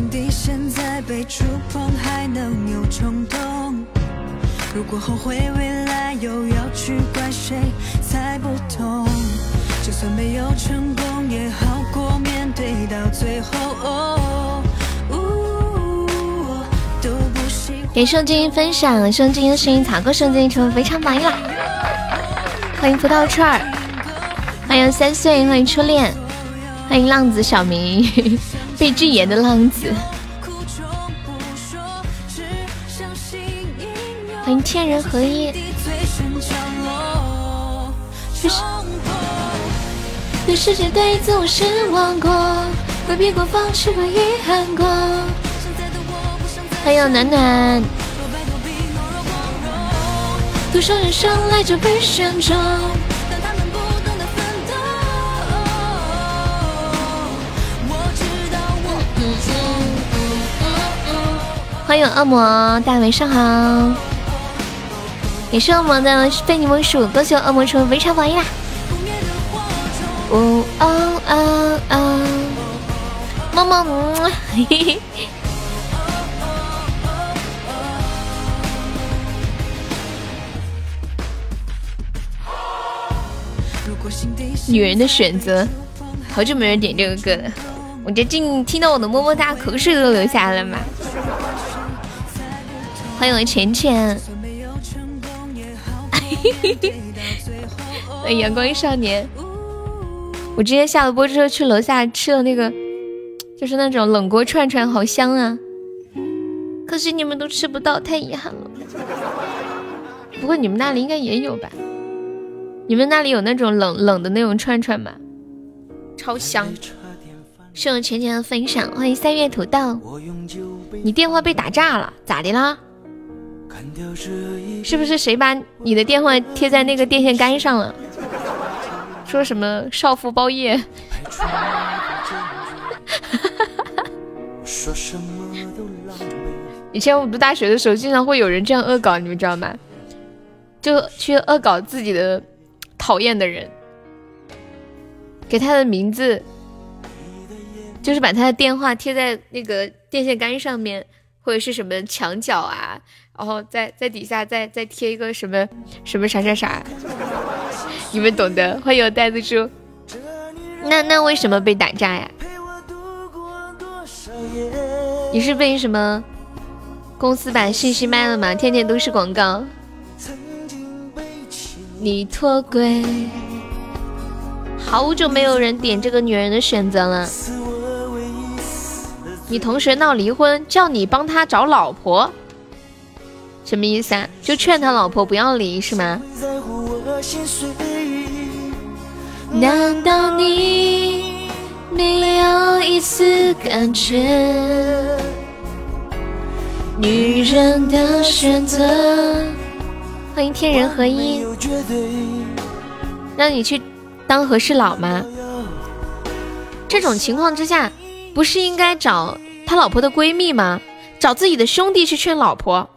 心底现在被触碰，还能有冲动。如果后悔未来，又要去怪谁才不痛？就算没有成功，也好过面对到最后。哦给圣经分享，圣经的声音草哥圣经成为非常满意啦！欢迎葡萄串儿，欢迎三岁，欢迎初恋，欢迎浪子小明，被禁言的浪子，欢迎天人合一。对世界对自我失望过，回避过放弃过遗憾过。欢迎暖暖。多少人生来就被选中，欢迎恶魔，大家晚上好。也是恶魔的非你莫属，恭喜恶魔成为围场榜一啦！哦哦哦哦，么么，嘿嘿嘿。女人的选择，好久没人点这个歌了。我这进听到我的么么哒，口水都流下来了嘛。欢迎我浅浅，阳光少年。我今天下了播之后去楼下吃了那个，就是那种冷锅串串，好香啊！可惜你们都吃不到，太遗憾了。不过你们那里应该也有吧？你们那里有那种冷冷的那种串串吗？超香！谢我浅浅的分享，欢迎三月土豆。你电话被打炸了，咋的啦？是不是谁把你的电话贴在那个电线杆上了？说什么少妇包夜？以前我读大学的时候，经常会有人这样恶搞，你们知道吗？就去恶搞自己的。讨厌的人，给他的名字，就是把他的电话贴在那个电线杆上面，或者是什么墙角啊，然后在在底下再再贴一个什么什么啥啥啥，你们懂得。欢迎袋子猪。那那为什么被打炸呀？你是被什么公司把信息卖了吗？天天都是广告。你脱轨，好久没有人点这个女人的选择了。你同学闹离婚，叫你帮他找老婆，什么意思啊？就劝他老婆不要离是吗？难道你没有一丝感觉？女人的选择。欢迎天人合一，让你去当和事佬吗？这种情况之下，不是应该找他老婆的闺蜜吗？找自己的兄弟去劝老婆？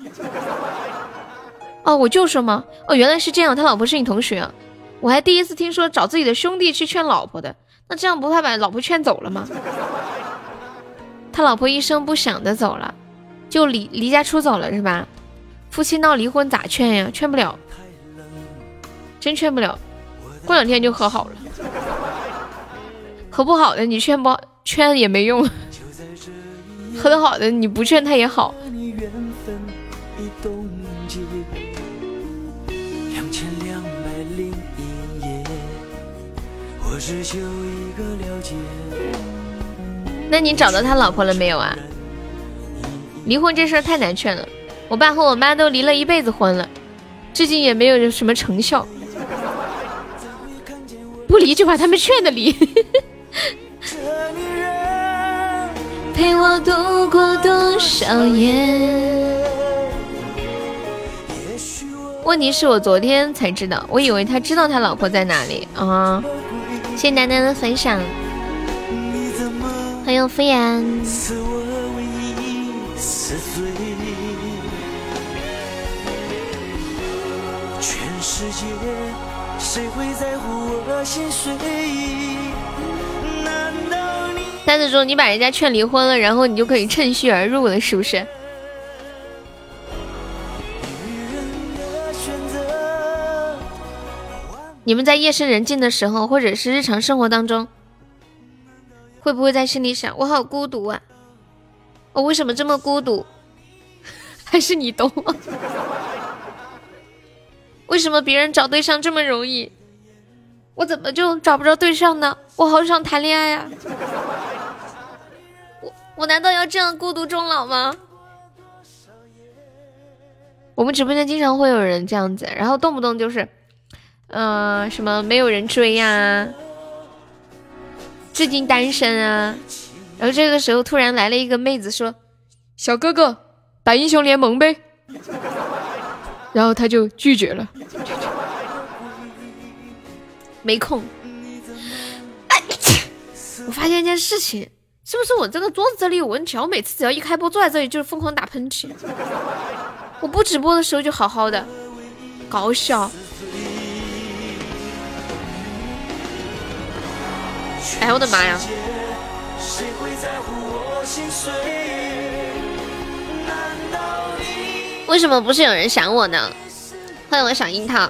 哦，我就说嘛，哦，原来是这样，他老婆是你同学，我还第一次听说找自己的兄弟去劝老婆的，那这样不怕把老婆劝走了吗？他老婆一声不响的走了，就离离家出走了是吧？夫妻闹离婚咋劝呀？劝不了，真劝不了。过两天就和好了，和不好的你劝不劝也没用，和的好的你不劝他也好。那你找到他老婆了没有啊？离婚这事儿太难劝了。我爸和我妈都离了一辈子婚了，至今也没有什么成效。不离就把他们劝的离。陪我度过多少夜？问题是我昨天才知道，我以为他知道他老婆在哪里啊！谢谢楠楠的分享，欢迎敷衍。三子说你把人家劝离婚了，然后你就可以趁虚而入了，是不是？你们在夜深人静的时候，或者是日常生活当中，会不会在心里想：我好孤独啊！我为什么这么孤独？还是你懂吗？为什么别人找对象这么容易，我怎么就找不着对象呢？我好想谈恋爱呀！我难道要这样孤独终老吗？我们直播间经常会有人这样子，然后动不动就是。呃，什么没有人追呀？至今单身啊！然后这个时候突然来了一个妹子说：“小哥哥，打英雄联盟呗。”然后他就拒绝了，没空。我发现一件事情，是不是我这个桌子这里有问题？我每次只要一开播，坐在这里就是疯狂打喷嚏。我不直播的时候就好好的，搞笑。哎，我的妈呀！为什么不是有人想我呢？欢迎我小樱桃，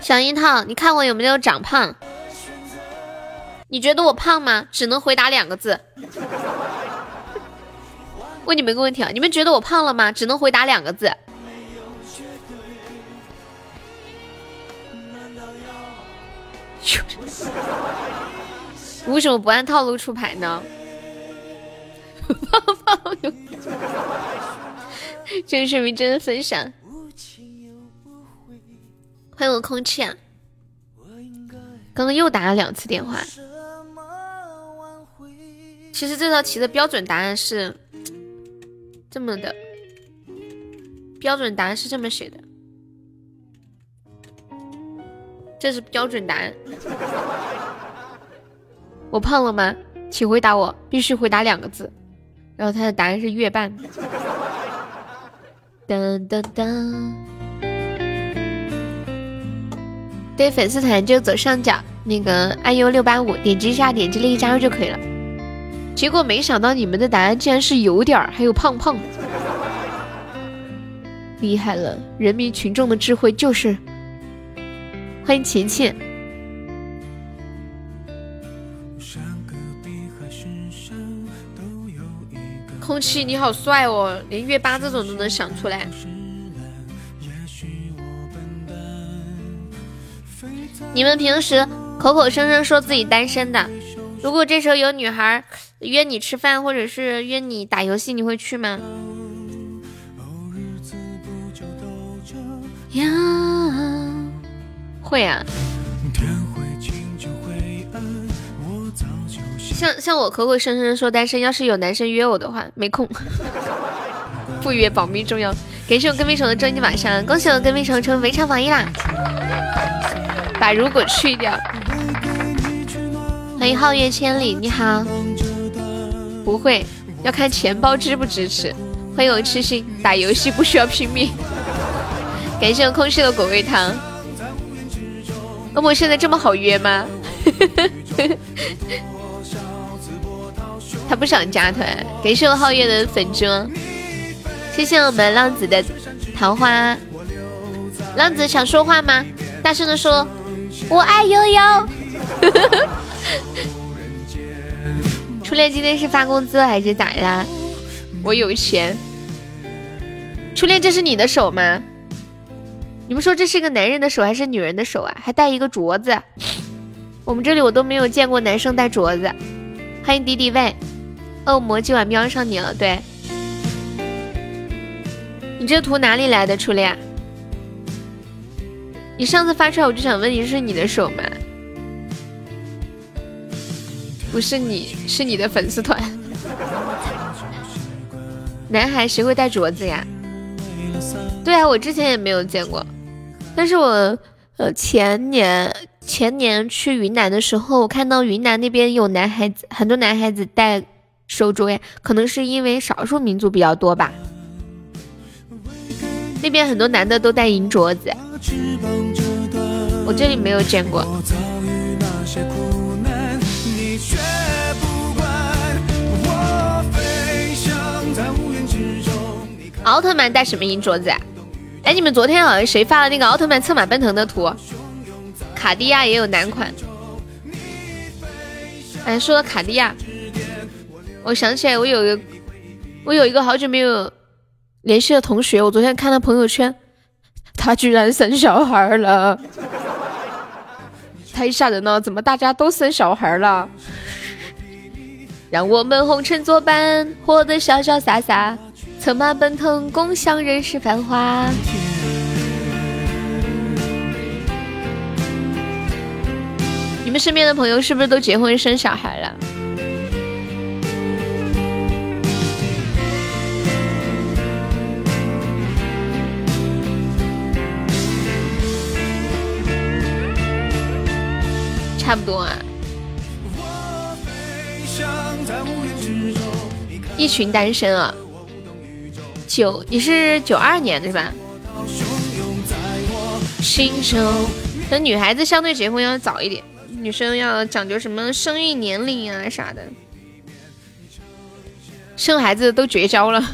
小樱桃，你看我有没有长胖？你觉得我胖吗？只能回答两个字。问你们个问题啊，你们觉得我胖了吗？只能回答两个字。为什么不按套路出牌呢？这个视频真的分享，欢迎我空气啊！刚刚又打了两次电话。其实这道题的标准答案是这么的，标准答案是这么写的。这是标准答案。我胖了吗？请回答我，必须回答两个字。然后他的答案是月半。噔噔噔。对，粉丝团就左上角那个 iu 六八五，点击一下，点击立即加入就可以了。结果没想到你们的答案竟然是有点儿，还有胖胖。厉害了，人民群众的智慧就是。欢迎琪琪。空气你好帅哦，连月八这种都能想出来。你们平时口口声声说自己单身的，如果这时候有女孩约你吃饭，或者是约你打游戏，你会去吗？呀。会啊，像像我口口声声说单身，要是有男生约我的话，没空，不约保密重要。感谢我跟屁虫的终极晚上，恭喜我跟屁虫成围场榜一啦！把如果去掉。欢迎皓月千里，你好。不会，要看钱包支不支持。欢迎我痴心，打游戏不需要拼命。感谢我空虚的果味糖。恶魔现在这么好约吗？他不想加团。感谢我皓月的粉妆，谢谢我们浪子的桃花。浪子想说话吗？大声的说，我爱悠悠。初恋今天是发工资还是咋啦？我有钱。初恋，这是你的手吗？你们说这是个男人的手还是女人的手啊？还带一个镯子。我们这里我都没有见过男生戴镯子。欢迎敌敌畏，恶魔今晚瞄上你了。对，你这图哪里来的，初恋？你上次发出来我就想问你，这是你的手吗？不是你，是你的粉丝团。男孩谁会戴镯子呀？对啊，我之前也没有见过。但是我呃前年前年去云南的时候，我看到云南那边有男孩子，很多男孩子戴手镯呀，可能是因为少数民族比较多吧。那边很多男的都戴银镯子，我这里没有见过。奥特曼戴什么银镯子？哎，你们昨天好像谁发了那个奥特曼策马奔腾的图？卡地亚也有男款。哎，说到卡地亚，我想起来，我有一个，我有一个好久没有联系的同学，我昨天看他朋友圈，他居然生小孩了，太吓人了！怎么大家都生小孩了？让我们红尘作伴，活得潇潇洒洒，策马奔腾，共享人世繁华。你们身边的朋友是不是都结婚生小孩了？差不多啊。一群单身啊，九，你是九二年的是吧？新手，等女孩子相对结婚要早一点，女生要讲究什么生育年龄啊啥的。生孩子都绝交了，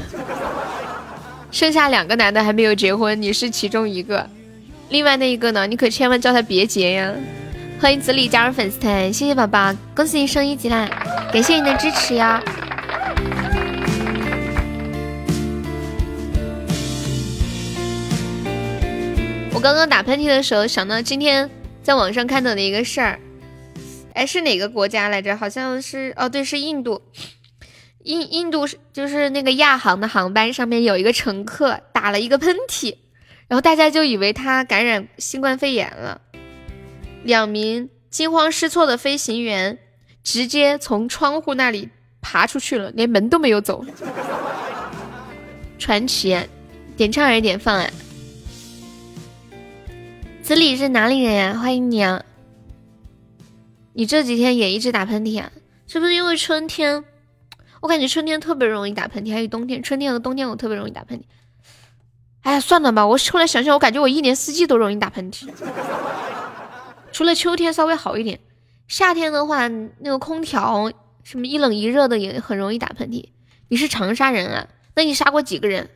剩下两个男的还没有结婚，你是其中一个，另外那一个呢？你可千万叫他别结呀！欢迎子里加入粉丝团，谢谢宝宝，恭喜你升一级啦！感谢你的支持呀！刚刚打喷嚏的时候，想到今天在网上看到的一个事儿，哎，是哪个国家来着？好像是哦，对，是印度。印印度是就是那个亚航的航班上面有一个乘客打了一个喷嚏，然后大家就以为他感染新冠肺炎了。两名惊慌失措的飞行员直接从窗户那里爬出去了，连门都没有走。传奇，点唱还是点放啊？子李是哪里人呀？欢迎你啊！你这几天也一直打喷嚏啊？是不是因为春天？我感觉春天特别容易打喷嚏，还有冬天，春天和冬天我特别容易打喷嚏。哎呀，算了吧，我后来想想，我感觉我一年四季都容易打喷嚏，除了秋天稍微好一点。夏天的话，那个空调什么一冷一热的也很容易打喷嚏。你是长沙人啊？那你杀过几个人？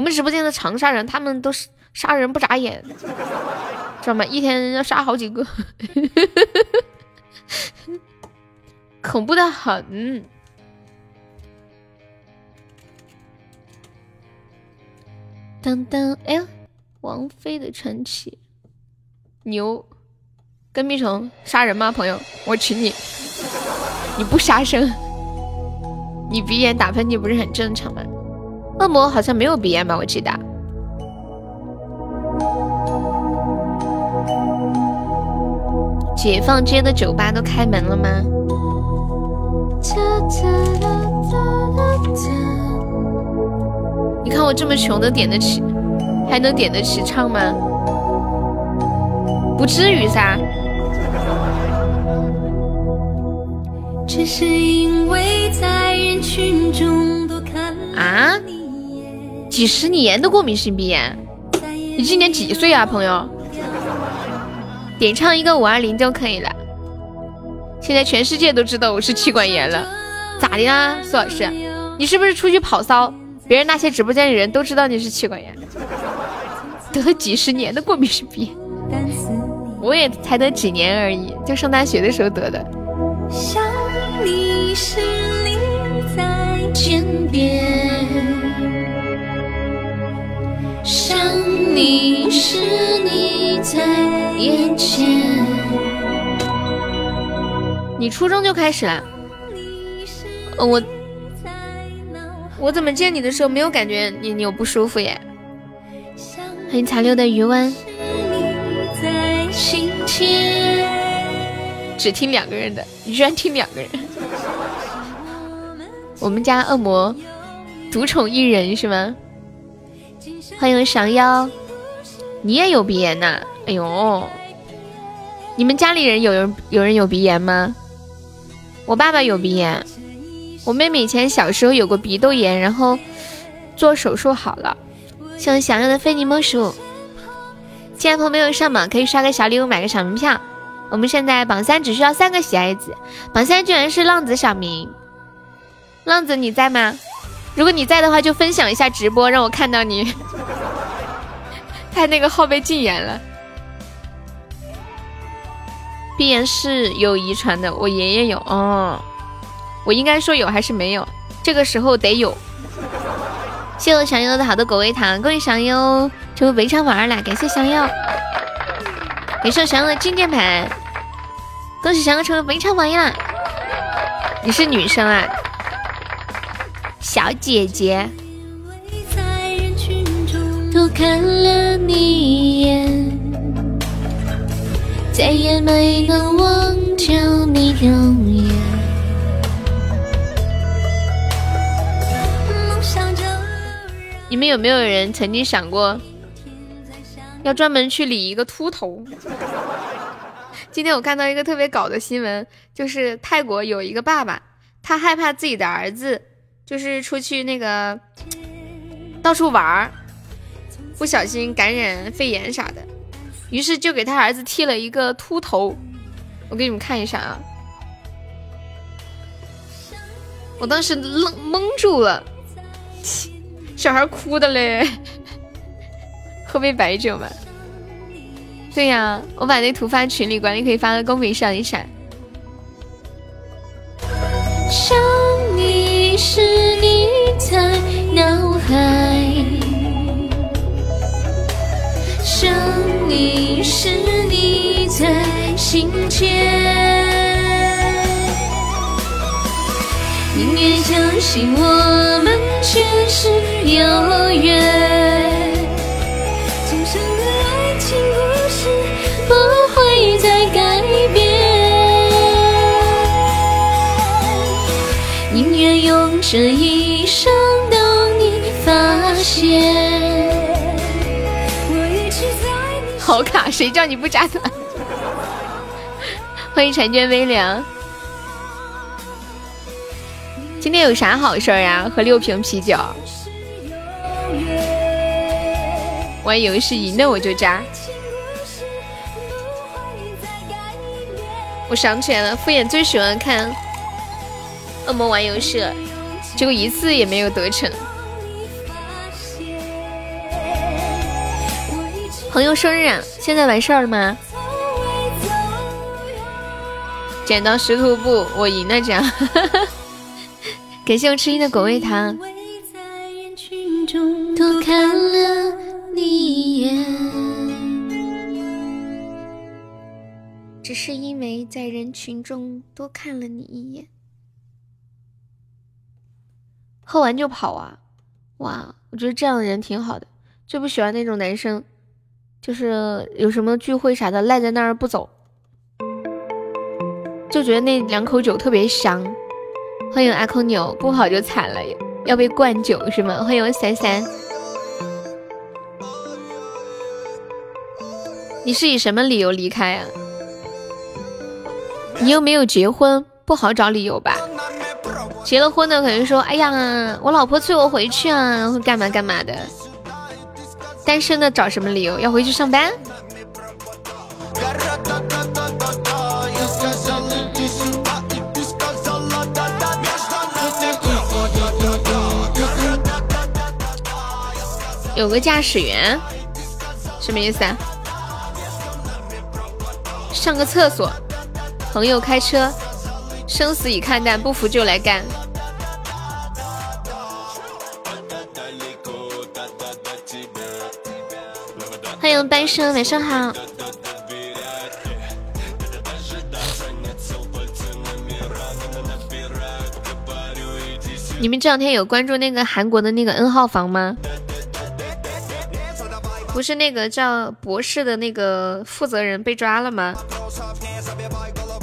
我们直播间的长沙人，他们都是。杀人不眨眼，知道吗？一天要杀好几个，恐怖的很。当当，哎呀，王菲的传奇，牛，跟屁虫杀人吗？朋友，我娶你，你不杀生，你鼻炎打喷嚏不是很正常吗？恶魔好像没有鼻炎吧？我记得。解放街的酒吧都开门了吗？你看我这么穷都点得起，还能点得起唱吗？不至于噻。啊？几十年的过敏性鼻炎？你今年几岁啊，朋友？点唱一个五二零就可以了。现在全世界都知道我是气管炎了，咋的啦，苏老师？你是不是出去跑骚？别人那些直播间的人都知道你是气管炎，得了几十年的过敏性鼻炎，我也才得几年而已，就上大学的时候得的。想你是你在天边，想你是你在。眼前，你初中就开始了？我我怎么见你的时候没有感觉你你有不舒服耶？欢迎残留的余温。只听两个人的，你居然听两个人？我们家恶魔独宠一人是吗？欢迎降妖，你也有鼻炎呐？哎呦，你们家里人有人有人有鼻炎吗？我爸爸有鼻炎，我妹妹以前小时候有过鼻窦炎，然后做手术好了。像想要的非你莫属，亲爱的朋友没有上榜可以刷个小礼物买个小门票。我们现在榜三只需要三个喜爱值，榜三居然是浪子小明，浪子你在吗？如果你在的话，就分享一下直播，让我看到你。他那个号被禁言了。鼻炎是有遗传的，我爷爷有哦。我应该说有还是没有？这个时候得有。谢我祥友的好多果味糖，恭喜祥友成为围场王啦，感谢祥友。感谢祥友的金键盘，恭喜祥友成为围场王呀！你是女生啊，小姐姐。多看了你一眼，再也没能忘掉你容颜。你们有没有人曾经想过，要专门去理一个秃头？今天我看到一个特别搞的新闻，就是泰国有一个爸爸，他害怕自己的儿子就是出去那个到处玩儿，不小心感染肺炎啥的，于是就给他儿子剃了一个秃头。我给你们看一下啊，我当时愣懵住了，小孩哭的嘞，喝杯白酒吧。对呀，我把那图发群里，管理可以发到公屏上一闪。是你在脑海，想你时你在心间。宁愿相信我们前世有约。这一生等你发现。好卡，谁叫你不扎团？欢迎婵娟微凉。今天有啥好事呀？喝六瓶啤酒，玩游戏赢了我就扎。我想起来了，敷衍最喜欢看恶魔玩游戏了，结果一次也没有得逞。朋友生日啊，现在完事儿了吗？剪刀石头布，我赢了奖。感谢我吃音的果味糖。多看了你一眼。只是因为在人群中多看了你一眼，喝完就跑啊！哇，我觉得这样的人挺好的，最不喜欢那种男生，就是有什么聚会啥的赖在那儿不走，就觉得那两口酒特别香。欢迎阿空牛，不跑就惨了，要被灌酒是吗？欢迎三三，你是以什么理由离开啊？你又没有结婚，不好找理由吧？结了婚的可能说：“哎呀，我老婆催我回去啊，会干嘛干嘛的。”单身的找什么理由？要回去上班？有个驾驶员，什么意思啊？上个厕所。朋友开车，生死已看淡，不服就来干。欢迎半生，晚上好。你们这两天有关注那个韩国的那个 N 号房吗？不是那个叫博士的那个负责人被抓了吗？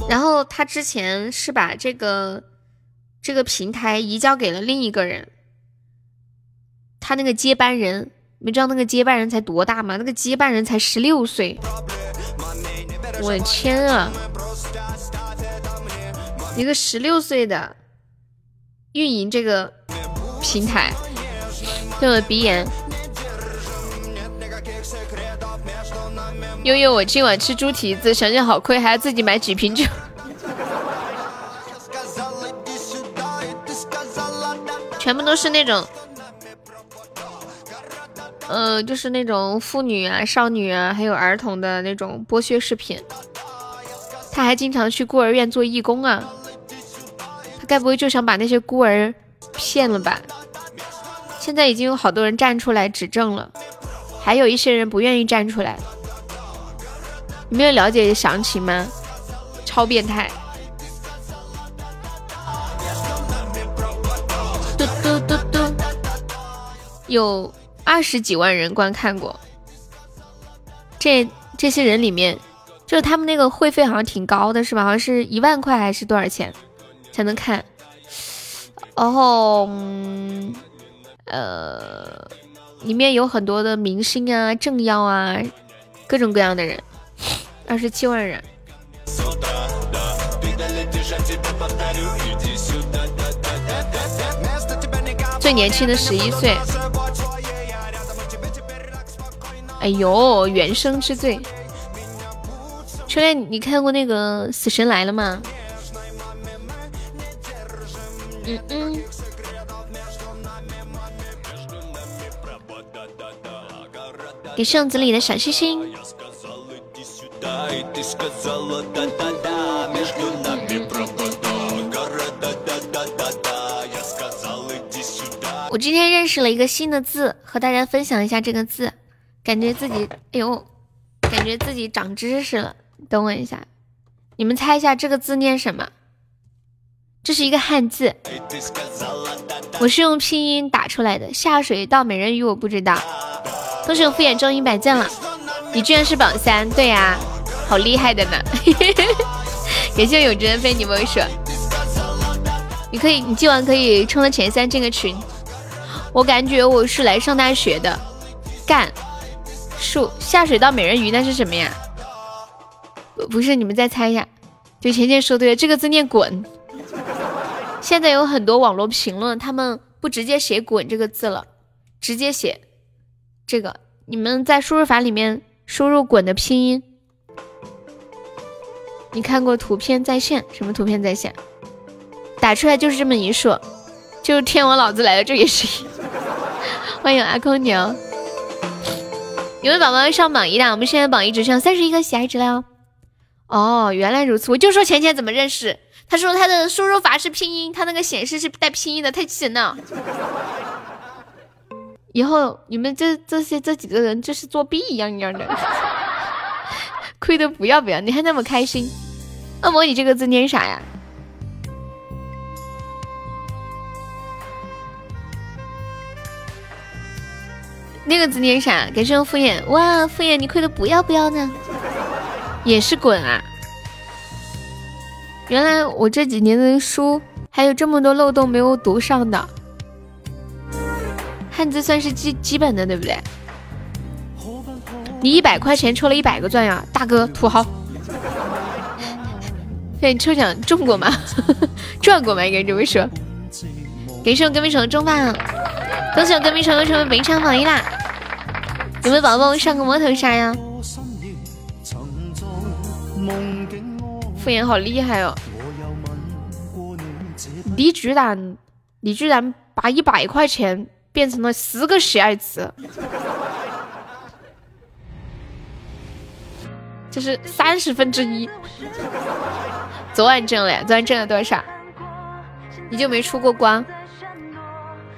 然后他之前是把这个这个平台移交给了另一个人，他那个接班人，你知道那个接班人才多大吗？那个接班人才十六岁，我的天啊！一个十六岁的运营这个平台，对我鼻炎。悠悠，我今晚吃猪蹄子，想想好亏，还要自己买几瓶酒。全部都是那种，呃，就是那种妇女啊、少女啊，还有儿童的那种剥削视频。他还经常去孤儿院做义工啊，他该不会就想把那些孤儿骗了吧？现在已经有好多人站出来指证了，还有一些人不愿意站出来。你没有了解详情吗？超变态！嘟嘟嘟嘟，有二十几万人观看过。这这些人里面，就是他们那个会费好像挺高的，是吧？好像是一万块还是多少钱才能看？然后，嗯。呃，里面有很多的明星啊、政要啊，各种各样的人，二十七万人。最年轻的十一岁。哎呦，原生之罪。初恋，你看过那个《死神来了》吗？嗯嗯。给巷子里的小星星。我今天认识了一个新的字，和大家分享一下这个字，感觉自己哎呦，感觉自己长知识了。等我一下，你们猜一下这个字念什么？这是一个汉字，我是用拼音打出来的。下水道美人鱼，我不知道。恭喜我敷衍终于百赞了，你居然是榜三，对呀，好厉害的呢！感谢有真非你莫说，你可以，你今晚可以冲到前三进个群。我感觉我是来上大学的。干树下水道美人鱼那是什么呀？不是，你们再猜一下。就前前说对了，这个字念滚。现在有很多网络评论，他们不直接写滚这个字了，直接写。这个你们在输入法里面输入“滚”的拼音，你看过图片在线？什么图片在线？打出来就是这么一竖，就是天王老子来了，这也是一。欢迎阿空牛，有位宝宝要上榜一的，我们现在榜一只剩三十一个喜爱值了。哦，原来如此，我就说浅浅怎么认识，他说他的输入法是拼音，他那个显示是带拼音的，太气人了。以后你们这这些这几个人就是作弊一样一样的，亏的不要不要，你还那么开心。恶魔，你这个字念啥呀？那个字念啥？感谢我敷衍，哇，敷衍你亏的不要不要呢，也是滚啊！原来我这几年的书还有这么多漏洞没有读上的。汉字算是基基本的，对不对？你一百块钱抽了一百个钻呀，大哥土豪！对你抽奖中过吗？赚过吗？应该这么说。感谢我歌迷城的中饭，恭喜我歌迷城又成为本场榜一啦！有没有宝宝帮我上个摸头杀呀？敷衍好厉害哦！你居然，你居然把一百块钱。变成了十个喜爱值，这是三十分之一。昨晚挣了呀，昨晚挣了多少？你就没出过关？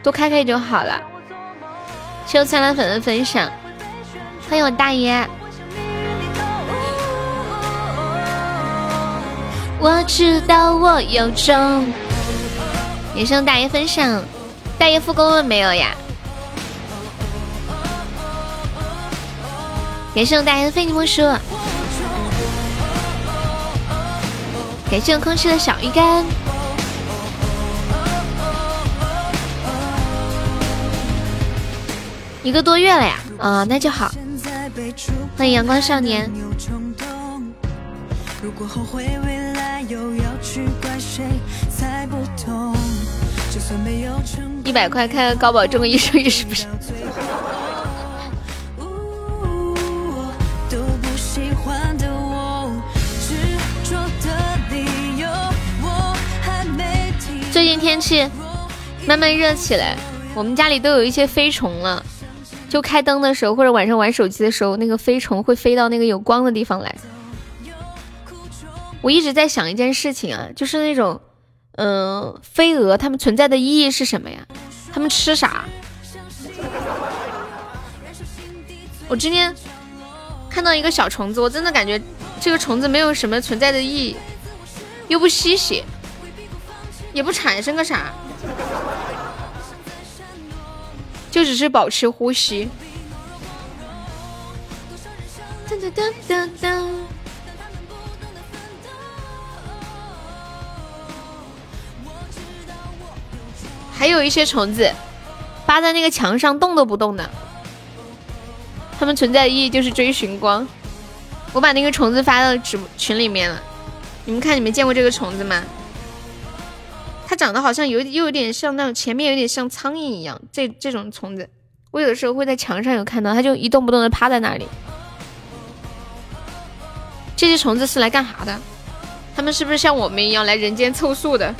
多开开就好了。谢谢灿烂粉的分享，欢迎我大爷。我知道我有种。也谢大爷分享。大爷复工了没有呀？感谢我大爷的非你莫属，感谢我空气的小鱼干，一个多月了呀，啊，那就好。欢迎阳光少年。一百块开个高保中医生也是不是？最近天气慢慢热起来。我们家里都有一些飞虫了，就开灯的时候或者晚上玩手机的时候，那个飞虫会飞到那个有光的地方来。我一直在想一件事情啊，就是那种，嗯，飞蛾它们存在的意义是什么呀？它们吃啥？我今天看到一个小虫子，我真的感觉这个虫子没有什么存在的意义，又不吸血，也不产生个啥。就只是保持呼吸。还有一些虫子扒在那个墙上动都不动的，它们存在的意义就是追寻光。我把那个虫子发到直群里面了，你们看，你们见过这个虫子吗？它长得好像有又有点像那种前面有点像苍蝇一样，这这种虫子，我有的时候会在墙上有看到，它就一动不动的趴在那里。这些虫子是来干啥的？他们是不是像我们一样来人间凑数的？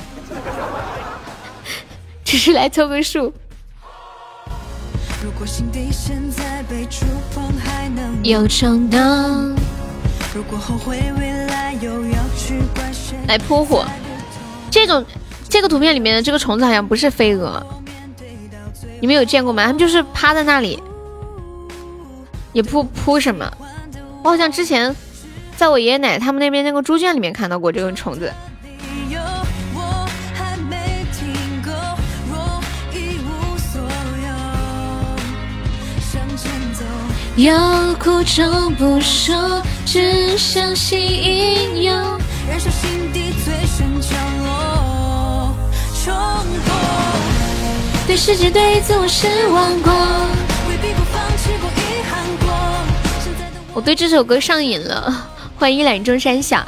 只是来凑个数。有冲动。来扑火，这种。这个图片里面的这个虫子好像不是飞蛾，你们有见过吗？他们就是趴在那里，也扑扑什么？我好像之前在我爷爷奶奶他们那边那个猪圈里面看到过这种虫子。有苦衷不说，只相信引诱，燃烧心对世界对自我失望过，回避过放弃过遗憾过我对这首歌上瘾了。欢迎一览众山小，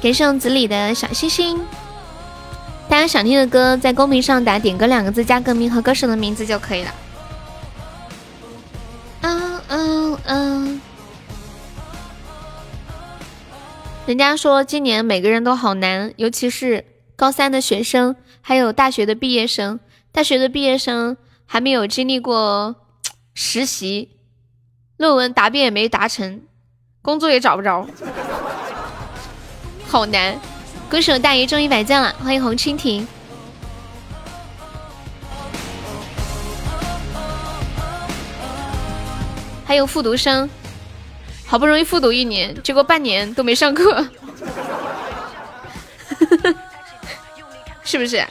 给上子里的小星星。大家想听的歌，在公屏上打“点歌”两个字，加歌名和歌手的名字就可以了。嗯嗯嗯。人家说今年每个人都好难，尤其是高三的学生，还有大学的毕业生。大学的毕业生还没有经历过实习，论文答辩也没达成，工作也找不着，好难。歌手大爷中一百赞了，欢迎红蜻蜓。还有复读生。好不容易复读一年，结果半年都没上课，是不是？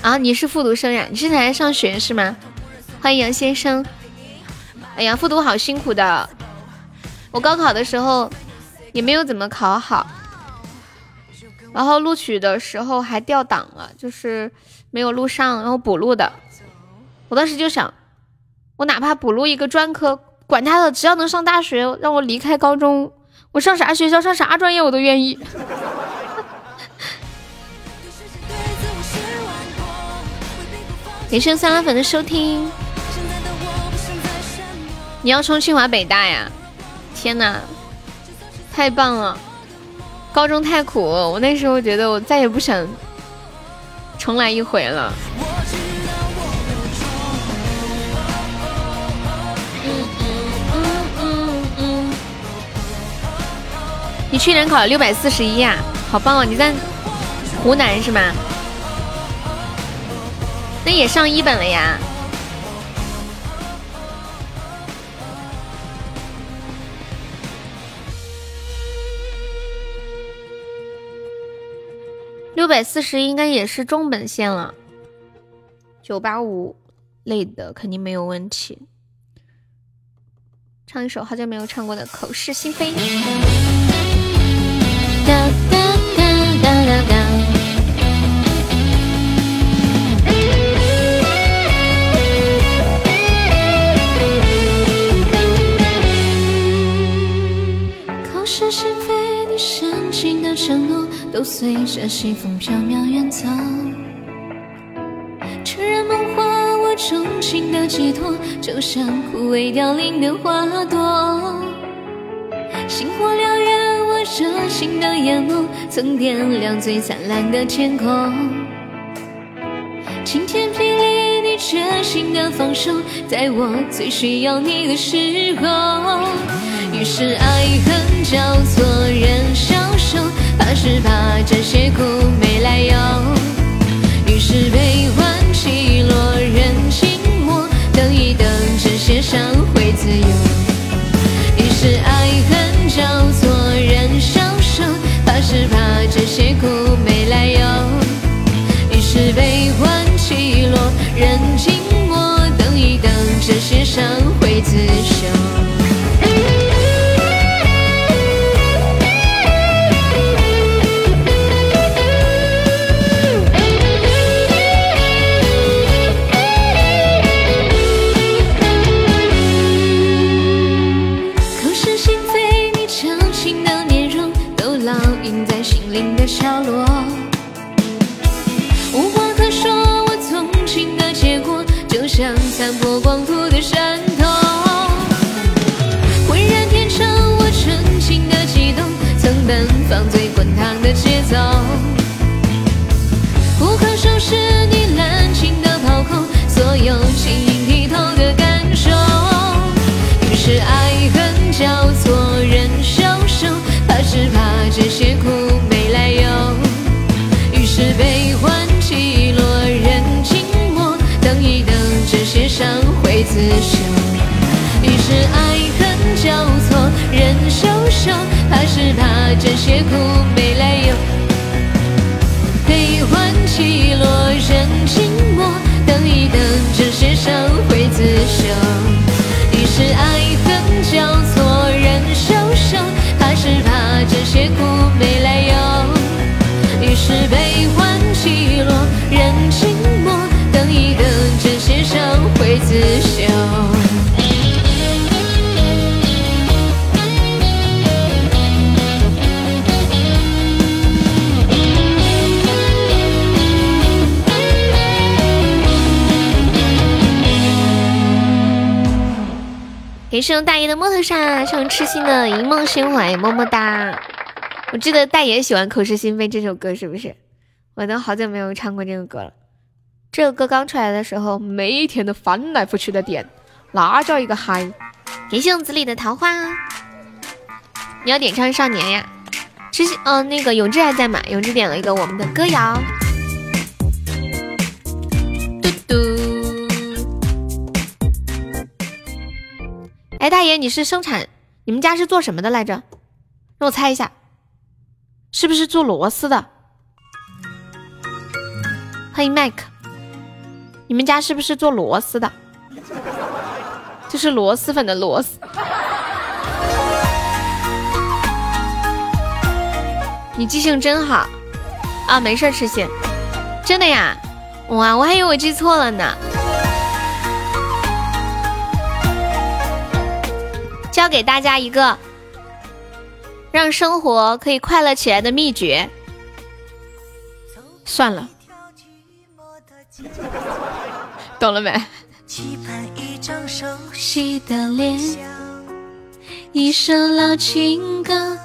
啊，你是复读生呀？你是在上学是吗？欢迎杨先生。哎呀，复读好辛苦的，我高考的时候也没有怎么考好，然后录取的时候还掉档了，就是没有录上，然后补录的。我当时就想。我哪怕补录一个专科，管他的，只要能上大学，让我离开高中，我上啥学校，上啥专业我都愿意。感谢三拉粉的收听。你要冲清华北大呀？天哪，太棒了！高中太苦，我那时候觉得我再也不想重来一回了。你去年考了六百四十一呀，好棒哦！你在湖南是吗？那也上一本了呀。六百四十应该也是中本线了，九八五类的肯定没有问题。唱一首好久没有唱过的《口是心非》。哒哒哒哒哒哒。口是心非，你深情的承诺都随着西风飘渺远走。痴人梦话，我衷心的寄托，就像枯萎凋零的花朵。星火燎原，我这心的眼眸，曾点亮最灿烂的天空。晴天霹雳，你决心的放手，在我最需要你的时候。于是爱恨交错，人消瘦，怕是怕这些苦没来由。于是悲欢起落，人静默，等一等，这些伤会自由。于是爱些苦没来由。于是悲欢起落，人静默，等一等，这些伤走。不可收拾你滥情的抛空，所有晶莹剔透的感受。于是爱恨交错，人消瘦，怕是怕这些苦没来由。于。是悲欢起落，人静默，等一等，这些伤会自修。于是爱恨交错，人消瘦，怕是怕这些苦没来由。悲欢起落，人静默，等一等，这些伤会自修。于是爱恨交错，人消瘦，怕是怕这些苦没来由。于是悲你是用大爷的摩托沙，上痴心的一梦心怀，么么哒。我记得大爷喜欢《口是心非》这首歌，是不是？我都好久没有唱过这个歌了。这首歌刚出来的时候，每天都翻来覆去的点，那叫一个嗨！感谢我子里的桃花，你要点唱《少年》呀？痴心，嗯，那个永志还在吗？永志点了一个我们的歌谣。大爷，你是生产？你们家是做什么的来着？让我猜一下。是不是做螺丝的？欢迎麦克，你们家是不是做螺丝的？就是螺蛳粉的螺丝。你记性真好啊！没事，吃心，真的呀？哇，我还以为我记错了呢。教给大家一个。让生活可以快乐起来的秘诀，算了，懂了没？一首老情歌，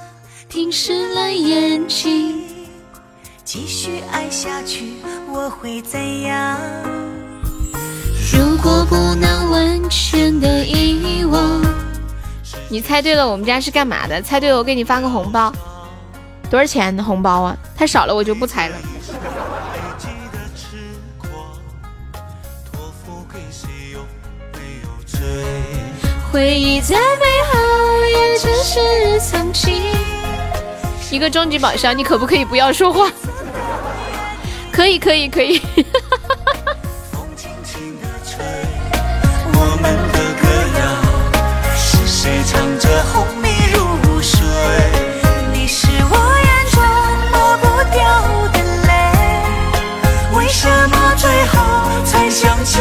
停湿了眼睛。继续爱下去，我会怎样？如果不能完全的遗忘。你猜对了，我们家是干嘛的？猜对了，我给你发个红包，多少钱的红包啊？太少了，我就不猜了。回忆再美好，也只是曾经。一个终极宝箱，你可不可以不要说话？可以，可以，可以。谁唱着红迷入睡，你是我眼中抹不掉的泪，为什么最后才想起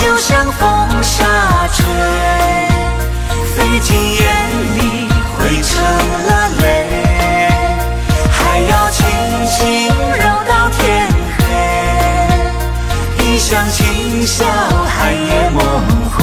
就像风沙吹，飞进眼里汇成了泪，还要轻轻揉到天黑，一厢情笑，寒夜梦回。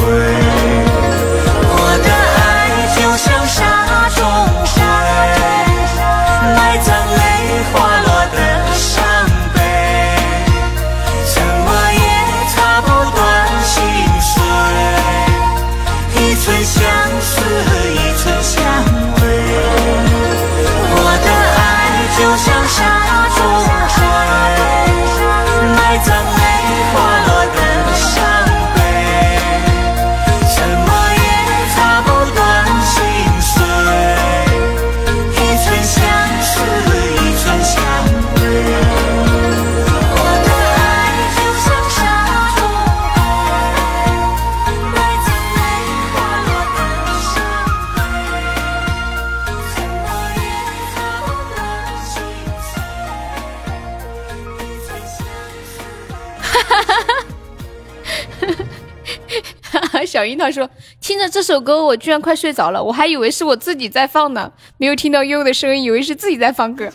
思。小樱桃说：“听着这首歌，我居然快睡着了，我还以为是我自己在放呢，没有听到悠悠的声音，以为是自己在放歌。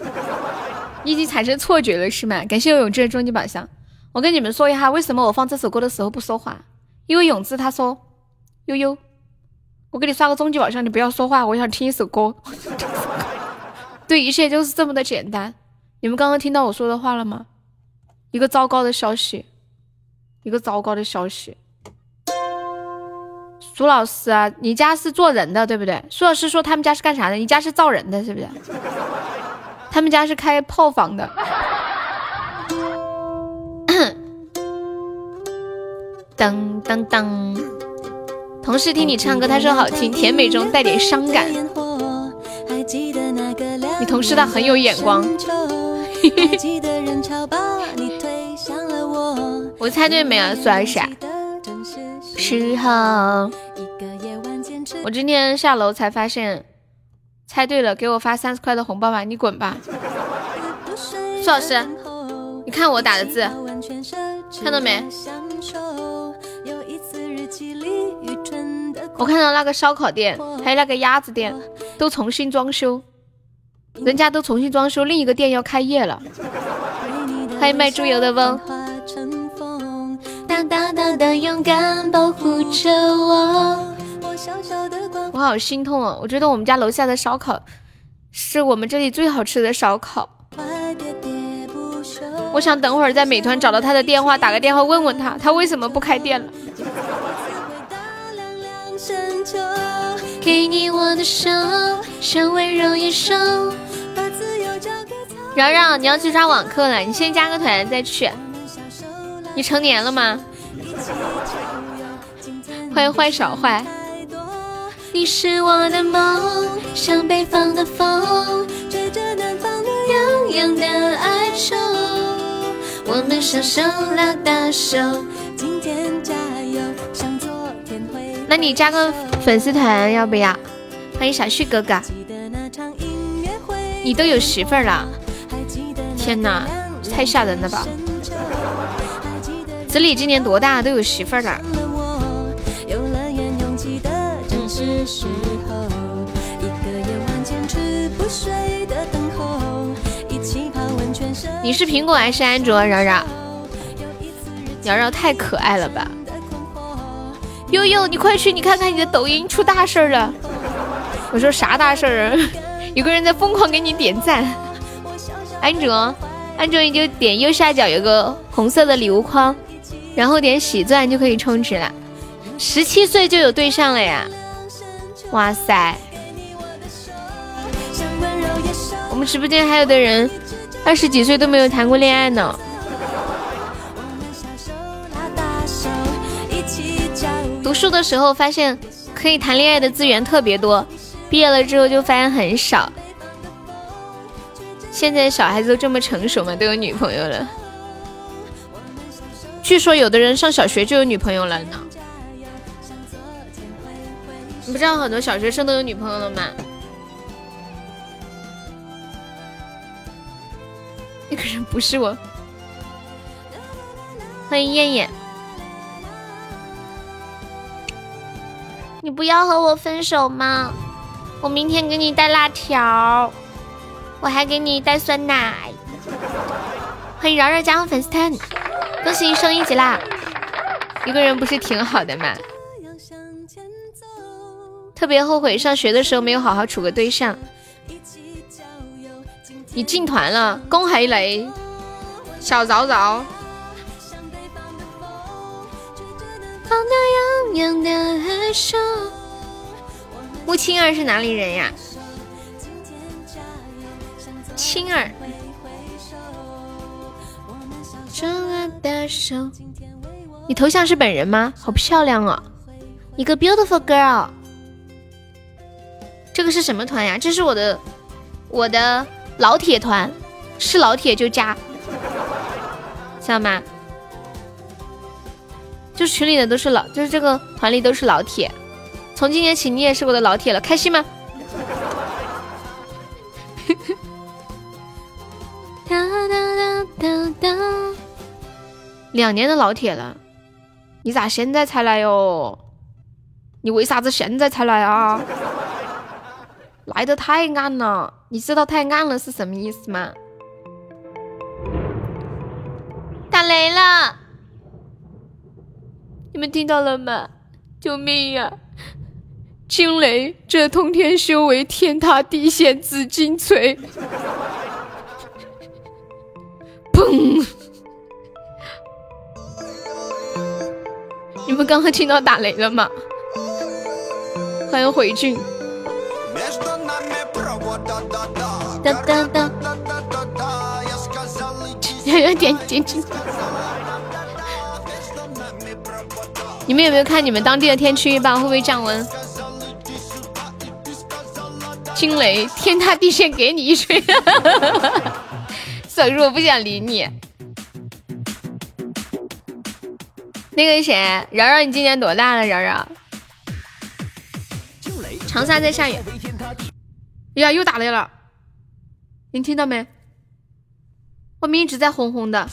你 已经产生错觉了是吗？感谢我永志的终极宝箱。我跟你们说一下，为什么我放这首歌的时候不说话？因为永志他说：悠悠，我给你刷个终极宝箱，你不要说话，我想听一首歌。对，一切就是这么的简单。你们刚刚听到我说的话了吗？一个糟糕的消息，一个糟糕的消息。”苏老师啊，你家是做人的对不对？苏老师说他们家是干啥的？你家是造人的，是不是？他们家是开炮房的。噔噔噔，同事听你唱歌，他说好听，甜美中带点伤感。你同事他很有眼光。我猜对没有，苏老师？时候，我今天下楼才发现，猜对了，给我发三十块的红包吧，你滚吧，苏老师，你看我打的字，看到没？我看到那个烧烤店，还有那个鸭子店，都重新装修，人家都重新装修，另一个店要开业了。欢迎卖猪油的翁。大大的勇敢保护着我，我好心痛哦！我觉得我们家楼下的烧烤是我们这里最好吃的烧烤。我想等会儿在美团找到他的电话，打个电话问问他，他为什么不开店了。给你我的手，像温柔野兽。瑶瑶，你要去刷网课了，你先加个团再去。你成年了吗？欢迎坏少坏。你是我的梦，像北方的风，吹着南方暖洋洋的哀愁。我们手手拉大手，今天加油，向昨天回。那你加个粉丝团要不要？欢迎小旭哥哥。你都有媳妇儿了？天哪，太吓人了吧！子李今年多大？都有媳妇儿了。你是苹果还是安卓？扰扰，瑶瑶太可爱了吧！悠悠，你快去，你看看你的抖音出大事了。我说啥大事儿？有个人在疯狂给你点赞。安卓，安卓你就点右下角有个红色的礼物框，然后点喜钻就可以充值了。十七岁就有对象了呀！哇塞！我们直播间还有的人二十几岁都没有谈过恋爱呢。读书的时候发现可以谈恋爱的资源特别多，毕业了之后就发现很少。现在小孩子都这么成熟吗？都有女朋友了？据说有的人上小学就有女朋友了呢。你不知道很多小学生都有女朋友了吗？那个人不是我。欢迎燕燕。你不要和我分手吗？我明天给你带辣条。我还给你带酸奶，欢迎饶饶加入粉丝团，恭喜你升一级啦！一个人不是挺好的吗？特别后悔上学的时候没有好好处个对象。你进团了，恭喜你，小饶饶。木青儿是哪里人呀？青儿，你头像是本人吗？好漂亮哦，一个 beautiful girl。这个是什么团呀？这是我的我的老铁团，是老铁就加，知道吗？就群里的都是老，就是这个团里都是老铁。从今天起，你也是我的老铁了，开心吗？哒哒哒哒哒，两年的老铁了，你咋现在才来哟？你为啥子现在才来啊？来的太暗了，你知道太暗了是什么意思吗？打雷了，你们听到了吗？救命呀！惊雷，这通天修为，天塌地陷，紫金锤。砰！你们刚刚听到打雷了吗？欢迎回俊。哒哒哒！点点点进。你们有没有看你们当地的天气预报？会不会降温？惊雷，天塌地陷，给你一锤！小叔，我不想理你。那个谁，瑶瑶，你今年多大了？瑶瑶，长沙在下雨。哎呀，又打雷了，你听到没？外面一直在轰轰的。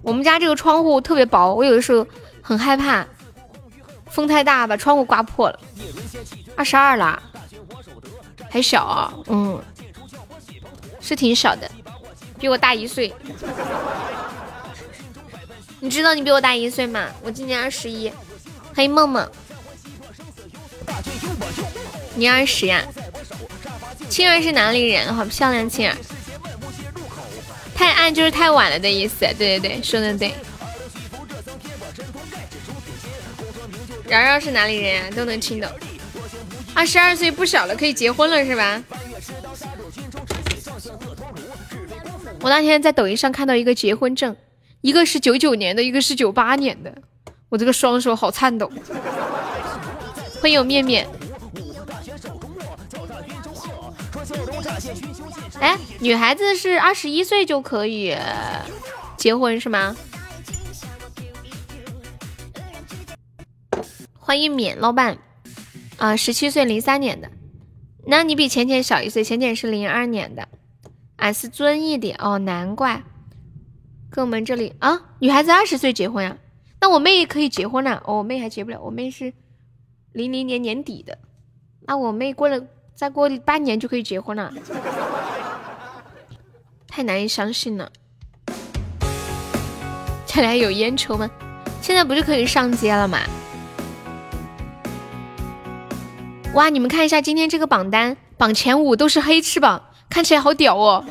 我们家这个窗户特别薄，我有的时候很害怕，风太大把窗户刮破了。二十二了，还小啊，嗯。是挺小的，比我大一岁。你知道你比我大一岁吗？我今年二十一。欢迎梦梦，你二十呀？青儿是哪里人？好漂亮，青儿。太暗就是太晚了的意思。对对对，说的对。瑶瑶是哪里人呀？都能听懂。二十二岁不小了，可以结婚了是吧？我那天在抖音上看到一个结婚证，一个是九九年的，一个是九八年的，我这个双手好颤抖。欢迎面面。哎，女孩子是二十一岁就可以结婚是吗？欢迎免老板啊，十七岁零三年的，那你比浅浅小一岁，浅浅是零二年的，俺是遵义的哦，难怪。跟我们这里啊，女孩子二十岁结婚啊？那我妹也可以结婚了。哦，我妹还结不了，我妹是零零年年底的。那我妹过了再过半年就可以结婚了，太难以相信了。这里还有烟抽吗？现在不是可以上街了吗？哇，你们看一下今天这个榜单，榜前五都是黑翅膀，看起来好屌哦！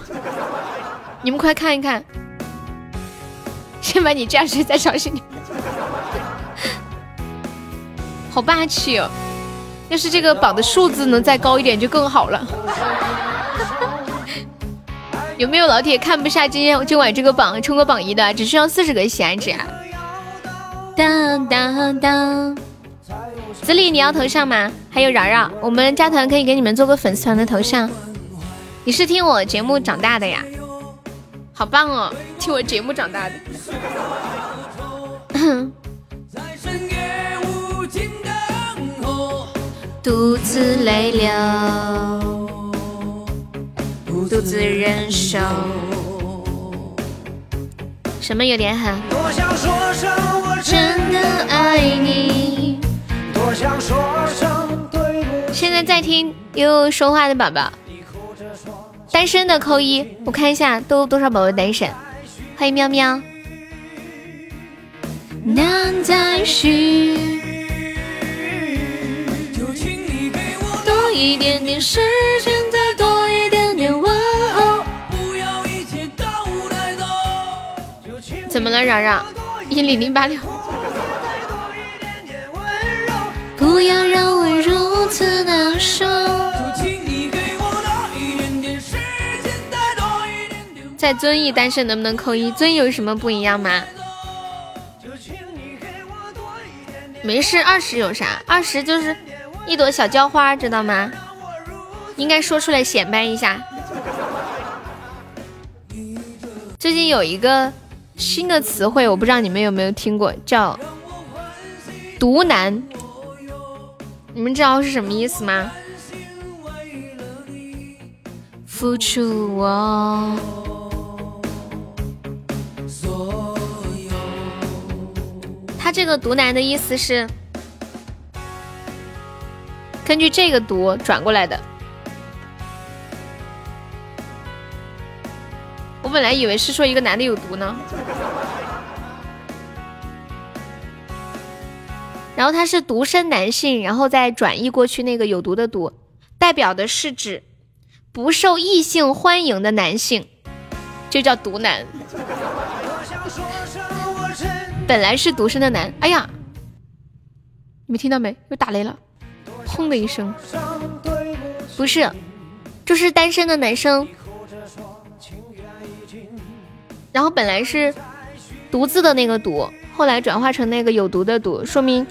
你们快看一看。先把你架睡，再相信你，好霸气哦！要是这个榜的数字能再高一点就更好了。有没有老铁看不下今天今晚这个榜冲个榜一的？只需要四十个喜爱值啊！当当当，子里你要头像吗？还有饶饶，我们加团可以给你们做个粉丝团的头像。你是听我节目长大的呀？好棒哦！听我节目长大的。独自泪流，独自忍受。什么有点狠？真的爱你。现在在听又说话的宝宝。单身的扣一，我看一下都多少宝宝单身。欢迎喵喵。难再续，多一点点时间，再多一点点问候。怎么了，嚷嚷？一零零八六。不要让我如此难受。在遵义单身能不能扣一？遵义有什么不一样吗？没事，二十有啥？二十就是一朵小娇花，知道吗？应该说出来显摆一下。最近有一个新的词汇，我不知道你们有没有听过，叫“独男”。你们知道是什么意思吗？付出我。他这个“毒男”的意思是根据这个“毒”转过来的。我本来以为是说一个男的有毒呢。然后他是独身男性，然后再转移过去那个有毒的“毒”，代表的是指不受异性欢迎的男性，就叫“毒男”。本来是独身的男，哎呀，你们听到没？又打雷了，砰的一声，不是，就是单身的男生。然后本来是独自的那个独，后来转化成那个有毒的毒，说明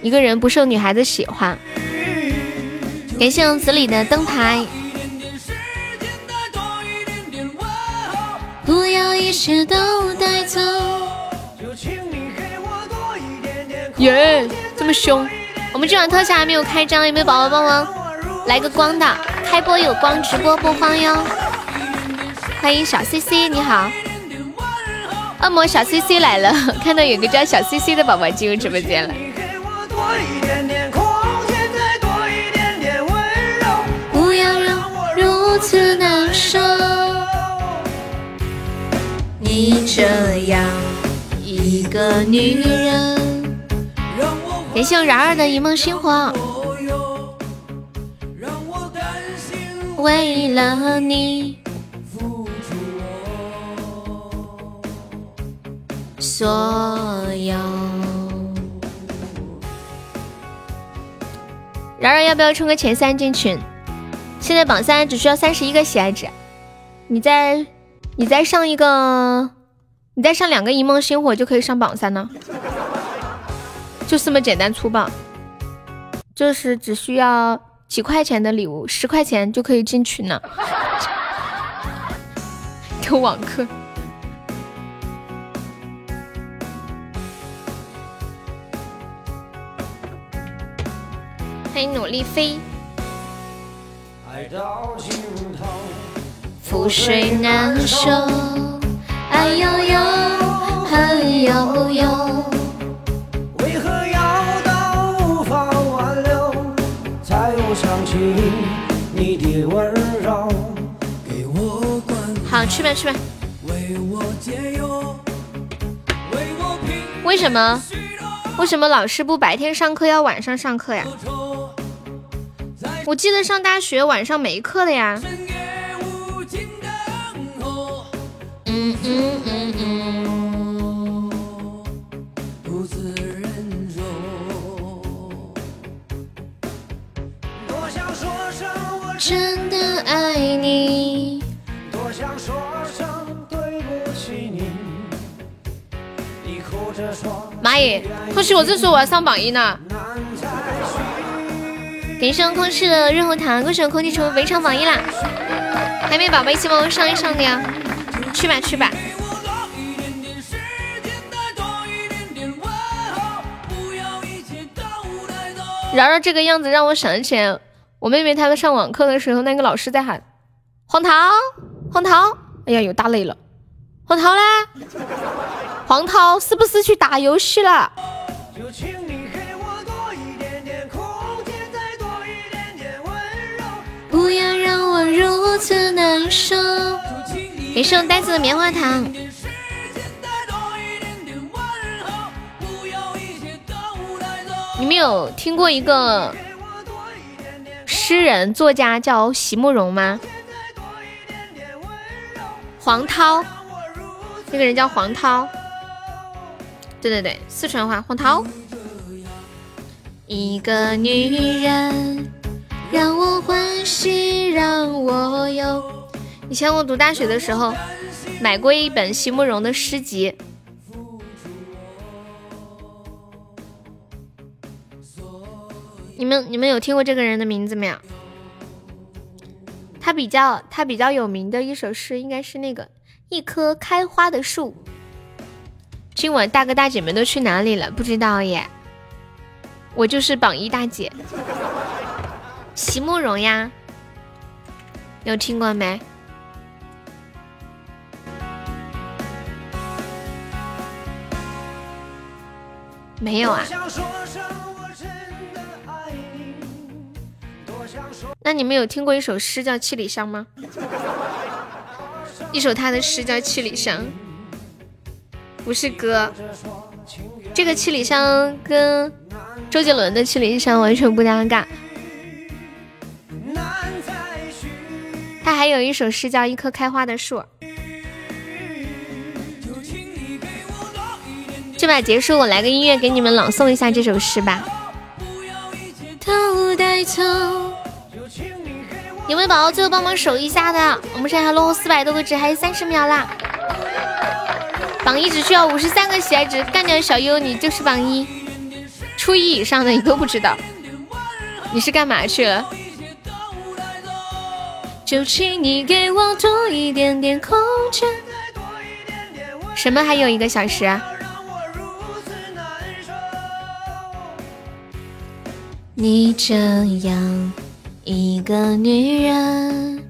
一个人不受女孩子喜欢。感谢我子里的灯牌。不要一切都带走。耶，这么凶！我们这晚特效还没有开张，有没有宝宝帮忙来个光的？开播有光，直播不慌哟。欢迎小 C C，你好，恶魔小 C C 来了，看到有个叫小 C C 的宝宝进入直播间了。不要让我如此难受，你这样一个女人。感谢我然儿的一梦星火，为了你付出我，所有。然儿要不要冲个前三进群？现在榜三只需要三十一个喜爱值，你再你再上一个，你再上两个一梦星火就可以上榜三呢，就这么简单粗暴，就是只需要几块钱的礼物，十块钱就可以进群了。有网课，欢迎努力飞。覆水难收，爱悠悠，恨悠悠。起你的温柔？给我关好，去吧去吧。为什么？为什么老师不白天上课要晚上上课呀？我记得上大学晚上没课的呀。嗯嗯嗯嗯。真的爱你。妈耶！可惜我这时候我要上榜一呢。感谢空气的润喉糖，恭喜空气成为围场榜一啦！还没宝宝一起帮我上一上的呀？去吧去吧。饶饶这个样子让我想起来，我妹妹她们上网课的时候，那个老师在喊黄桃黄桃，哎呀有大泪了，黄桃啦，黄桃是不是去打游戏了？不要让我如此难受。给送袋子的棉花糖。你们有听过一个诗人作家叫席慕容吗？黄涛，那个人叫黄涛。对对对，四川话，黄涛。一个女人。让我欢喜，让我忧。以前我读大学的时候，买过一本席慕容的诗集。你们你们有听过这个人的名字没有？他比较他比较有名的一首诗，应该是那个一棵开花的树。今晚大哥大姐们都去哪里了？不知道耶。我就是榜一大姐。席慕容呀，有听过没？没有啊？那你们有听过一首诗叫《七里香》吗？一首他的诗叫《七里香》，不是歌。这个《七里香》跟周杰伦的《七里香》完全不搭嘎。他还有一首诗叫《一棵开花的树》。这把结束，我来个音乐给你们朗诵一下这首诗吧。有没有宝宝最后帮忙守一下的？我们剩下落后四百多个值，还有三十秒啦。榜一只需要五十三个喜爱值，干掉小优你就是榜一。初一以上的你都不知道，你是干嘛去了？就请你给我多一点点空间。什么还有一个小时？你这样一个女人，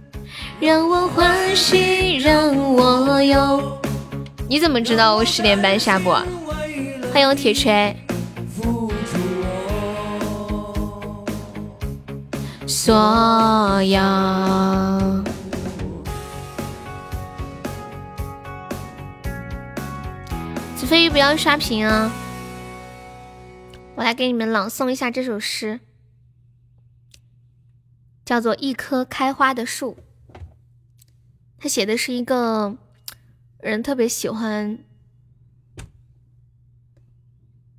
让我欢喜让我忧。你怎么知道我十点半下播？欢迎铁锤。所有，子飞不要刷屏啊！我来给你们朗诵一下这首诗，叫做《一棵开花的树》。他写的是一个人特别喜欢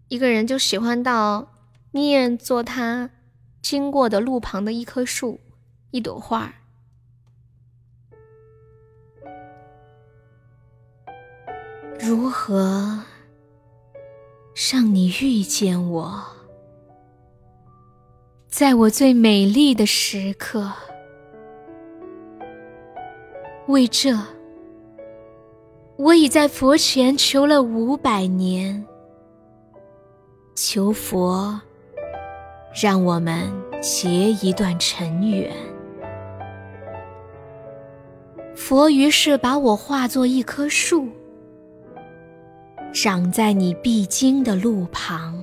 一个人，就喜欢到宁愿做他。经过的路旁的一棵树，一朵花。如何让你遇见我？在我最美丽的时刻，为这，我已在佛前求了五百年，求佛让我们结一段尘缘。佛于是把我化作一棵树，长在你必经的路旁，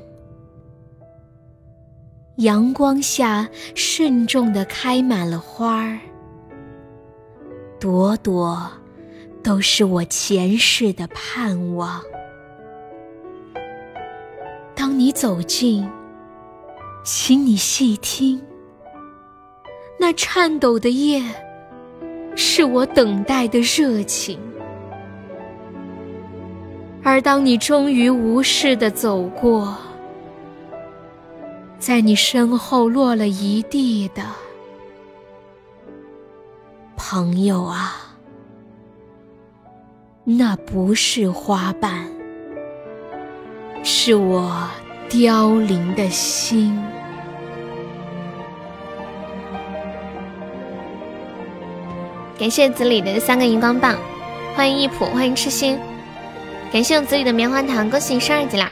阳光下慎重地开满了花儿，朵朵都是我前世的盼望。当你走近，请你细听，那颤抖的叶。是我等待的热情，而当你终于无视的走过，在你身后落了一地的朋友啊，那不是花瓣，是我凋零的心。感谢子里的三个荧光棒，欢迎一普，欢迎痴心，感谢我子里的棉花糖，恭喜你升二级啦！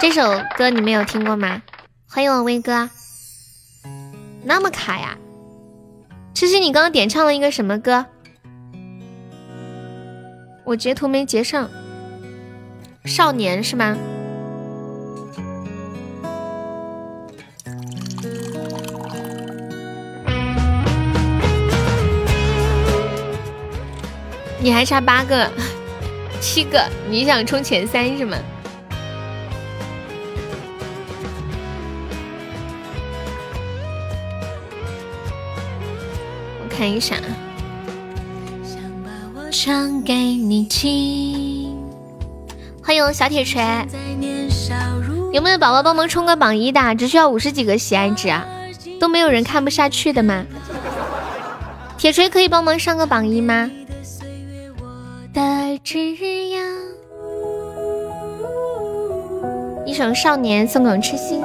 这首歌你没有听过吗？欢迎我威哥，那么卡呀！痴心，你刚刚点唱了一个什么歌？我截图没截上，少年是吗？你还差八个，七个，你想冲前三是吗？看一下。欢迎小铁锤，有没有宝宝帮忙冲个榜一的？只需要五十几个喜爱值啊，都没有人看不下去的吗？铁锤可以帮忙上个榜一吗？的枝桠，一首《少年》送给我痴心。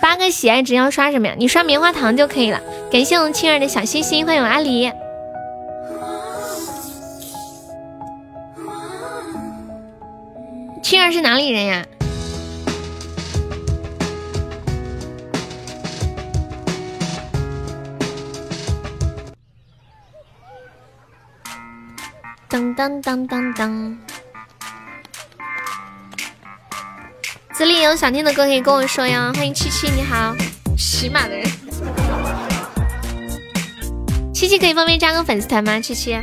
八个喜爱值要刷什么呀？你刷棉花糖就可以了。感谢我们青儿的小心心，欢迎阿狸。青儿是哪里人呀？当当当当当！子里有想听的歌可以跟我说哟。欢迎七七，你好，骑马的人。七七可以方便加个粉丝团吗？七七。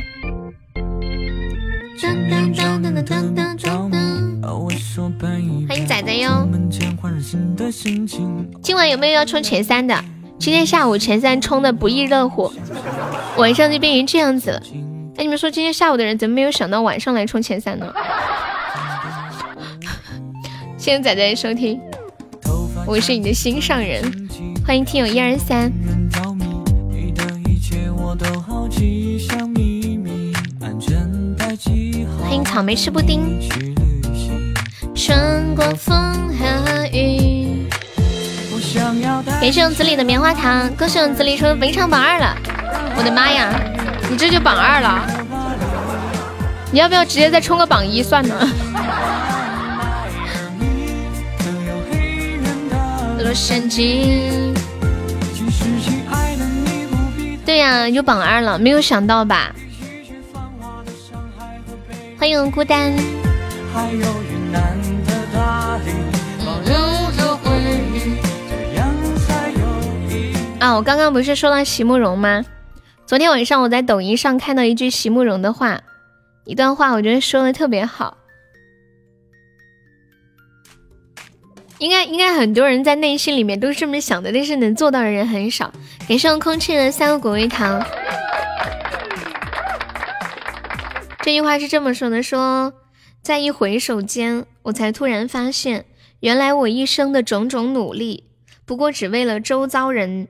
欢迎仔仔哟。今晚有没有要冲前三的？今天下午前三冲的不亦乐乎，晚上就变成这样子了。哎，你们说今天下午的人怎么没有想到晚上来冲前三呢？谢谢仔仔收听，我是你的心上人，欢迎听友一二三，欢迎草莓吃布丁，穿过风和雨，感谢我子里的棉花糖，恭喜我子里成为本场榜二了，我的妈呀！你这就榜二了，你要不要直接再冲个榜一算了？对呀，有榜二了，没有想到吧？欢迎孤单。啊，我刚刚不是说到席慕容吗？昨天晚上我在抖音上看到一句席慕容的话，一段话，我觉得说的特别好。应该应该很多人在内心里面都是这么想的，但是能做到的人很少。感谢空气的三个果味糖。这句话是这么说的：说在一回首间，我才突然发现，原来我一生的种种努力，不过只为了周遭人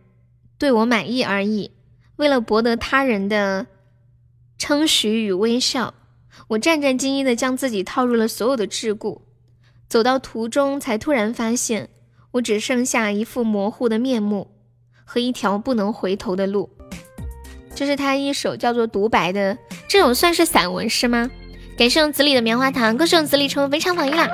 对我满意而已。为了博得他人的称许与微笑，我战战兢兢地将自己套入了所有的桎梏。走到途中，才突然发现，我只剩下一副模糊的面目和一条不能回头的路。这是他一首叫做《独白》的，这种算是散文诗吗？感谢我子里的棉花糖，更是用子里成为非常榜一啦！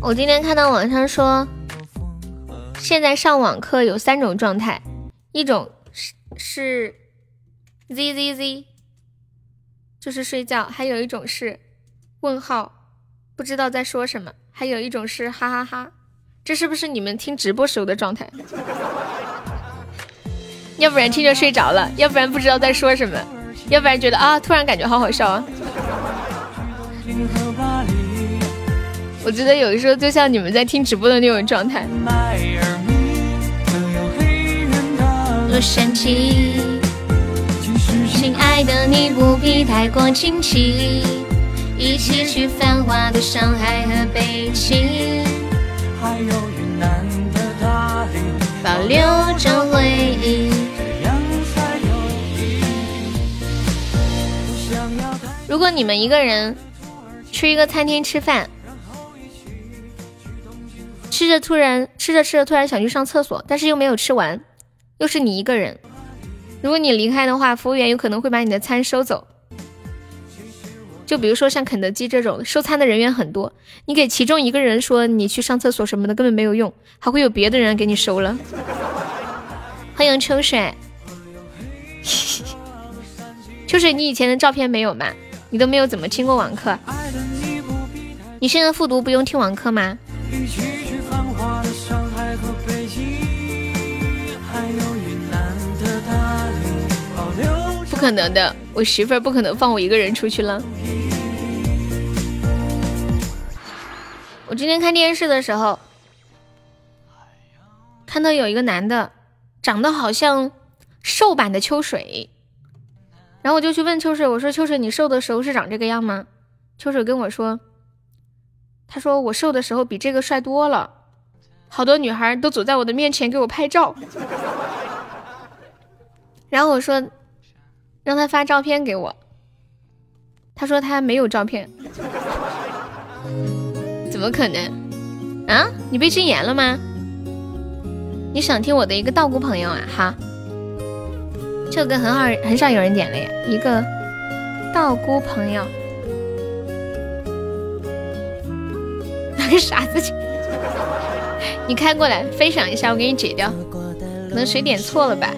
我。今天看到网上说，现在上网课有三种状态，一种是是 z z z，就是睡觉；还有一种是问号，不知道在说什么；还有一种是哈哈哈。这是不是你们听直播时候的状态？要不然听着睡着了，要不然不知道在说什么，要不然觉得啊，突然感觉好好笑啊。我觉得有的时候就像你们在听直播的那种状态。洛杉矶，亲爱的你不必太过惊奇，一起去繁华的上海和北京，还有云南保留着回忆。如果你们一个人去一个餐厅吃饭。吃着突然吃着吃着突然想去上厕所，但是又没有吃完，又是你一个人。如果你离开的话，服务员有可能会把你的餐收走。就比如说像肯德基这种收餐的人员很多，你给其中一个人说你去上厕所什么的根本没有用，还会有别的人给你收了。欢迎秋水，秋水，你以前的照片没有吗？你都没有怎么听过网课？你现在复读不用听网课吗？不可能的，我媳妇儿不可能放我一个人出去了。我今天看电视的时候，看到有一个男的，长得好像瘦版的秋水，然后我就去问秋水，我说秋水，你瘦的时候是长这个样吗？秋水跟我说，他说我瘦的时候比这个帅多了，好多女孩都走在我的面前给我拍照。然后我说，让他发照片给我。他说他没有照片，怎么可能？啊，你被禁言了吗？你想听我的一个道姑朋友啊？哈，这个很好，很少有人点了呀。一个道姑朋友，拿个傻子 你开过来分享一下，我给你解掉。可能谁点错了吧？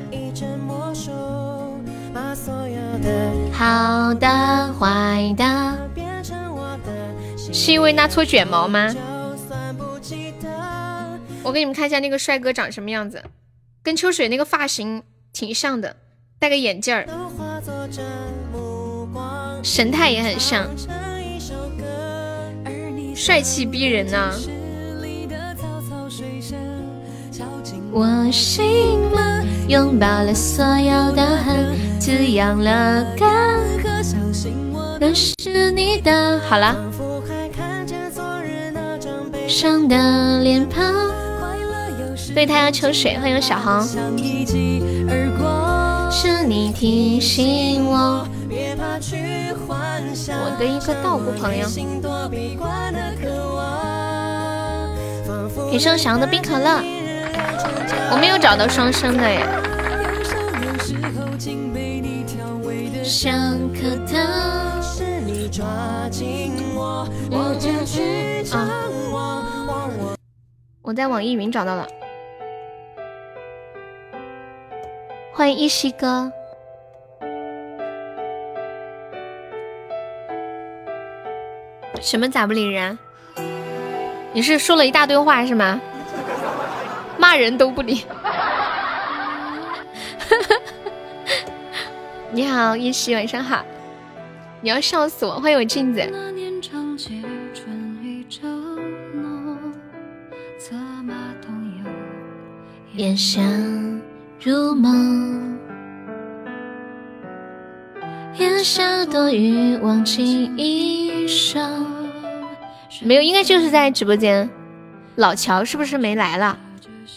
好的，坏的，是因为那撮卷毛吗？我给你们看一下那个帅哥长什么样子，跟秋水那个发型挺像的，戴个眼镜儿，神态也很像，帅气逼人呐。我醒了，拥抱了所有的恨，滋养了干涸的是你的。好了，伤的脸庞。对他要抽水，欢迎小红。是你提醒我，我的一个道姑朋友。给上小红的冰可乐。我没有找到双生的耶。我在网易云找到了，欢迎一西哥。什么咋不理人？你是说了一大堆话是吗？骂人都不理。你好，一夕，晚上好。你要笑死我！欢迎我镜子。如梦，烟霞多雨，忘记一生。没有，应该就是在直播间。老乔是不是没来了？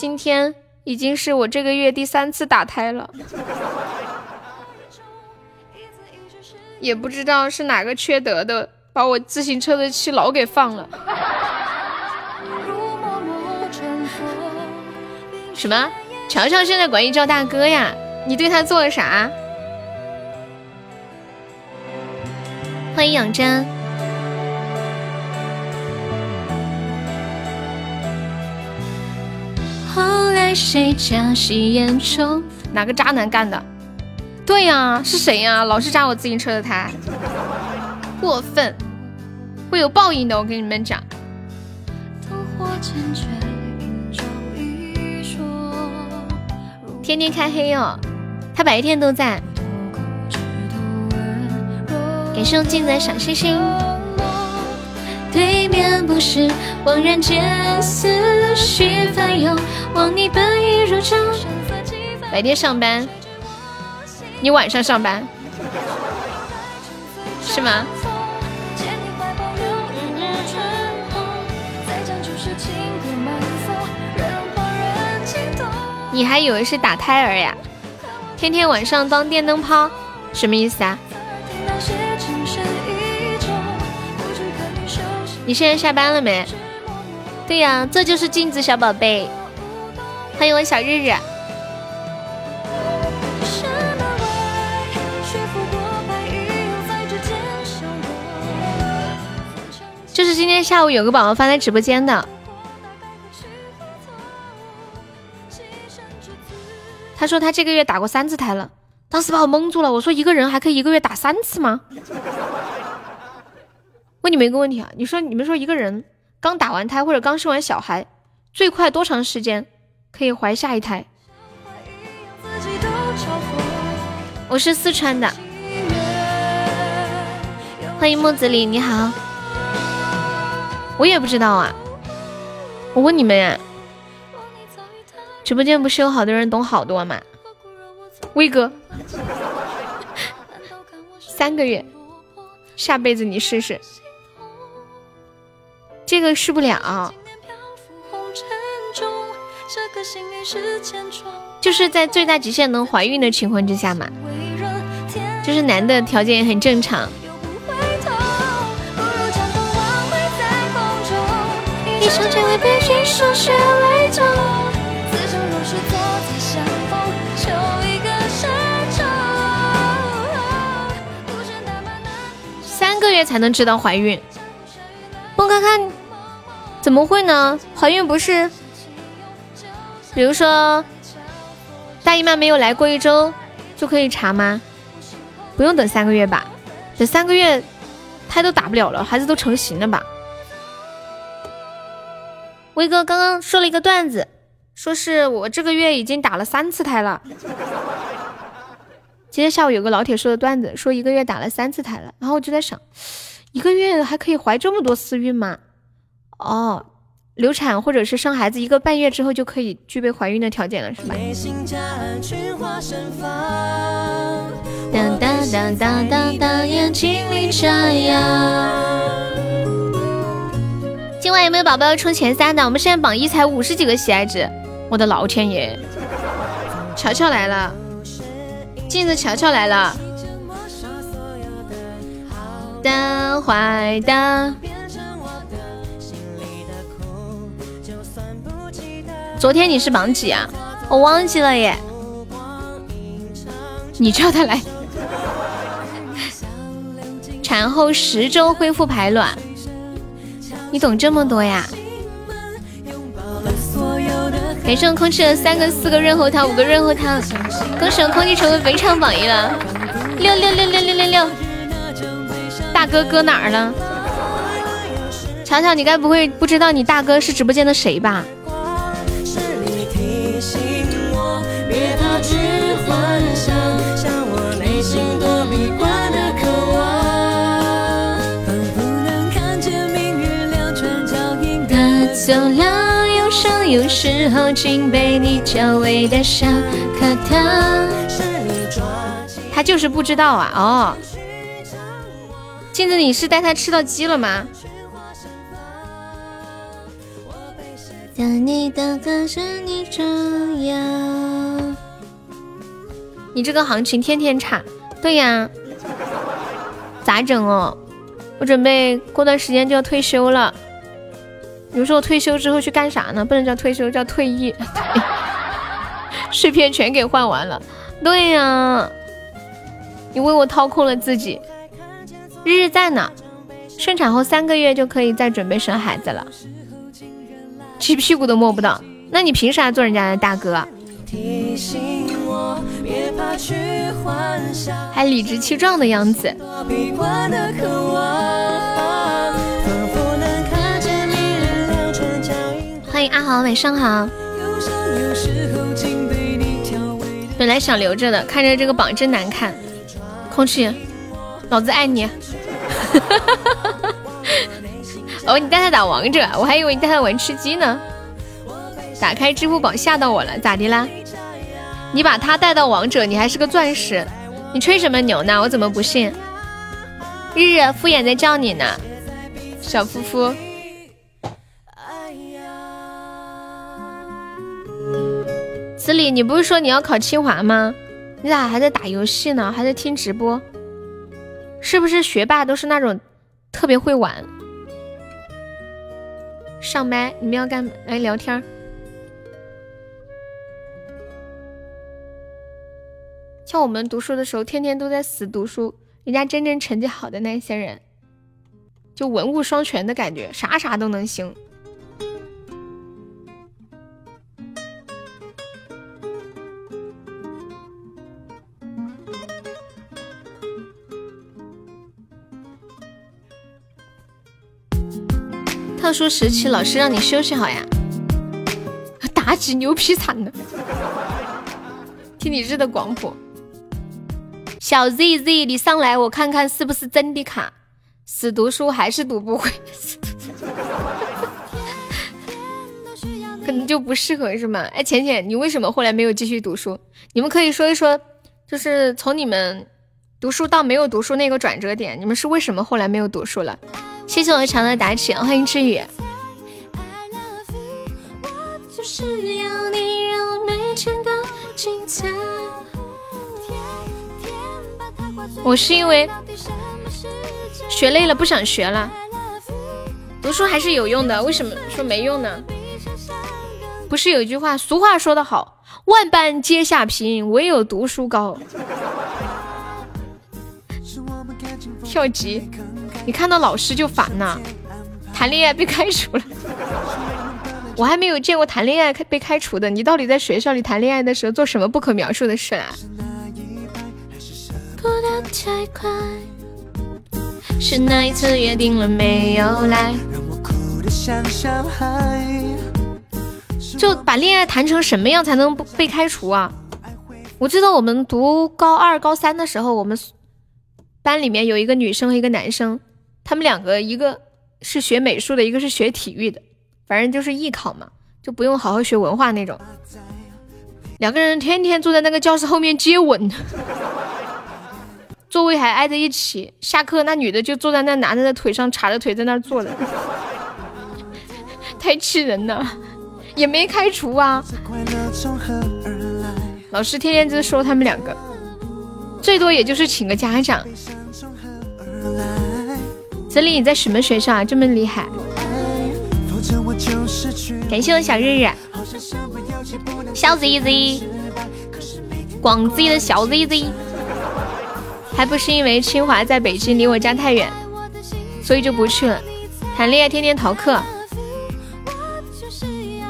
今天已经是我这个月第三次打胎了，也不知道是哪个缺德的把我自行车的气老给放了。什么？乔乔现在管你叫大哥呀？你对他做了啥？欢迎养真。谁家？哪个渣男干的？对呀，是谁呀？老是扎我自行车的胎，过分，会有报应的。我跟你们讲。天天开黑哦，他白天都在。感谢镜子小星星。对面不是恍然间思绪翻涌，望你本已入昼。白天上班，你晚上上班，是吗？你还以为是打胎儿呀？天天晚上当电灯泡，什么意思啊？你现在下班了没？对呀，这就是镜子小宝贝，欢迎我小日日。就是今天下午有个宝宝发在直播间的，他说他这个月打过三次胎了，当时把我蒙住了。我说一个人还可以一个月打三次吗？问你们一个问题啊，你说你们说一个人刚打完胎或者刚生完小孩，最快多长时间可以怀下一胎？我是四川的，欢迎木子李，你好。我也不知道啊，我问你们呀，直播间不是有好多人懂好多吗？威哥，三个月，下辈子你试试，这个试不了，就是在最大极限能怀孕的情况之下嘛，就是男的条件也很正常。三个月才能知道怀孕，我看看怎么会呢？怀孕不是，比如说大姨妈没有来过一周就可以查吗？不用等三个月吧？等三个月胎都打不了了，孩子都成型了吧？威哥刚刚说了一个段子，说是我这个月已经打了三次胎了。今天下午有个老铁说的段子，说一个月打了三次胎了，然后我就在想，一个月还可以怀这么多次孕吗？哦，流产或者是生孩子一个半月之后就可以具备怀孕的条件了，是吧？当当当当当当，眼睛里眨呀。今晚有没有宝宝要冲前三的？我们现在榜一才五十几个喜爱值，我的老天爷！乔乔来了，镜子乔乔来了，的坏的。昨天你是榜几啊？我忘记了耶。你叫他来。产后十周恢复排卵。你懂这么多呀？感谢我空气的三个、四个润喉糖，五个润喉糖，恭喜我空气成为本场榜一了！六六六六六六六！大哥搁哪儿了？巧巧，你该不会不知道你大哥是直播间的谁吧？走了，忧伤有时候竟被你教喂的小颗糖。他就是不知道啊！哦，镜子，你是带他吃到鸡了吗？你的歌声你这样，你这个行情天天差，对呀，咋整哦？我准备过段时间就要退休了。你说我退休之后去干啥呢？不能叫退休，叫退役。碎片全给换完了。对呀，你为我掏空了自己。日日在呢，顺产后三个月就可以再准备生孩子了，鸡屁股都摸不到。那你凭啥做人家的大哥？还理直气壮的样子。欢迎阿豪，晚上好。本来想留着的，看着这个榜真难看。空气，老子爱你。哦，你带他打王者，我还以为你带他玩吃鸡呢。打开支付宝吓到我了，咋的啦？你把他带到王者，你还是个钻石，你吹什么牛呢？我怎么不信？日日敷衍在叫你呢，小夫夫。子里，你不是说你要考清华吗？你咋还在打游戏呢？还在听直播？是不是学霸都是那种特别会玩？上麦，你们要干来聊天？像我们读书的时候，天天都在死读书，人家真正成绩好的那些人，就文武双全的感觉，啥啥都能行。特殊时期，老师让你休息好呀。妲己牛皮惨了，听你日的广播。小 Z Z，你上来，我看看是不是真的卡。死读书还是读不会，可能就不适合是吗？哎，浅浅，你为什么后来没有继续读书？你们可以说一说，就是从你们读书到没有读书那个转折点，你们是为什么后来没有读书了？谢谢我长的打起，欢迎志宇。我是因为学累了不想学了，读书还是有用的。为什么说没用呢？不是有句话，俗话说得好，万般皆下品，唯有读书高。跳级。你看到老师就烦呐，谈恋爱被开除了，我还没有见过谈恋爱被开除的。你到底在学校里谈恋爱的时候做什么不可描述的事啊？是那一次约定了没有来？就把恋爱谈成什么样才能不被开除啊？我记得我们读高二、高三的时候，我们班里面有一个女生和一个男生。他们两个，一个是学美术的，一个是学体育的，反正就是艺考嘛，就不用好好学文化那种。两个人天天坐在那个教室后面接吻，座位还挨着一起。下课那女的就坐在那，男的的腿上叉着腿在那坐着，太气人了，也没开除啊。老师天天就说他们两个，最多也就是请个家长。子里你在什么学校啊？这么厉害！感谢我小日日，小 ZZ，广 Z 的小 ZZ，还不是因为清华在北京，离我家太远，所以就不去了。谈恋爱天天逃课。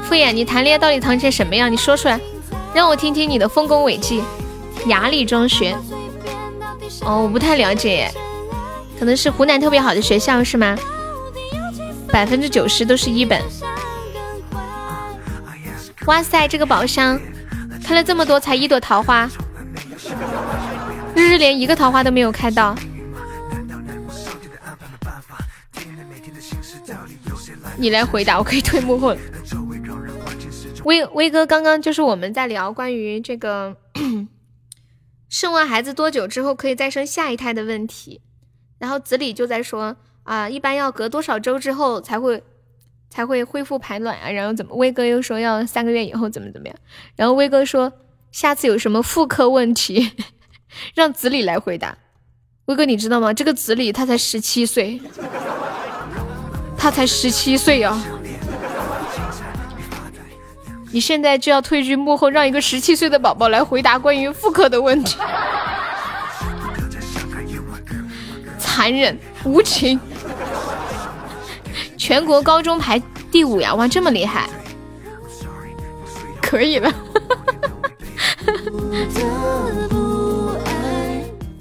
敷衍，你谈恋爱到底谈成什么样？你说出来，让我听听你的丰功伟绩。雅礼中学，哦，我不太了解。可能是湖南特别好的学校是吗？百分之九十都是一本。哇塞，这个宝箱开了这么多，才一朵桃花。日日连一个桃花都没有开到。你来回答，我可以退幕后。威威哥，刚刚就是我们在聊关于这个 生完孩子多久之后可以再生下一胎的问题。然后子里就在说啊，一般要隔多少周之后才会才会恢复排卵啊？然后怎么？威哥又说要三个月以后怎么怎么样？然后威哥说下次有什么妇科问题，让子里来回答。威哥你知道吗？这个子里他才十七岁，他才十七岁啊！你现在就要退居幕后，让一个十七岁的宝宝来回答关于妇科的问题。残忍无情，全国高中排第五呀！哇，这么厉害，可以了。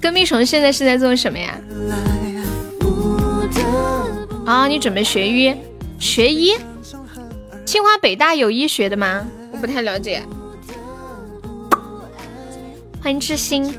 跟蜜虫现在是在做什么呀？啊，你准备学医？学医？清华北大有医学的吗？我不太了解。欢迎知心。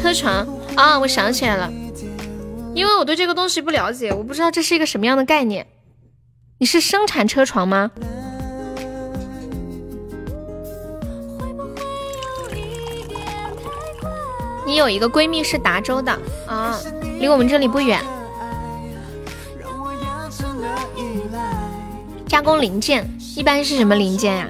车床啊，我想起来了，因为我对这个东西不了解，我不知道这是一个什么样的概念。你是生产车床吗？你有一个闺蜜是达州的啊，离我们这里不远。加工零件，一般是什么零件呀？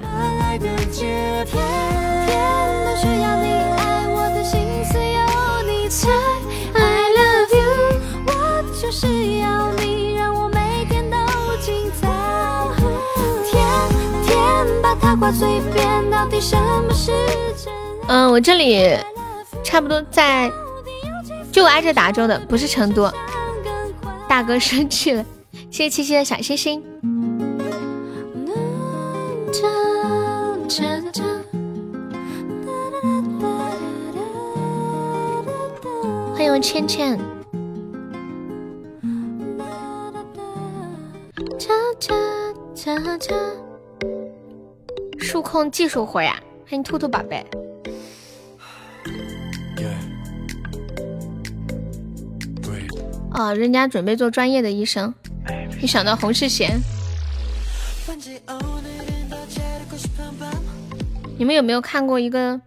嗯，我这里差不多在就挨着达州的，不是成都。大哥生气了，谢谢七七的小心心。欢迎倩倩。数控技术活呀，欢迎兔兔宝贝。哦，人家准备做专业的医生，一想到洪世贤。你们有没有看过一个，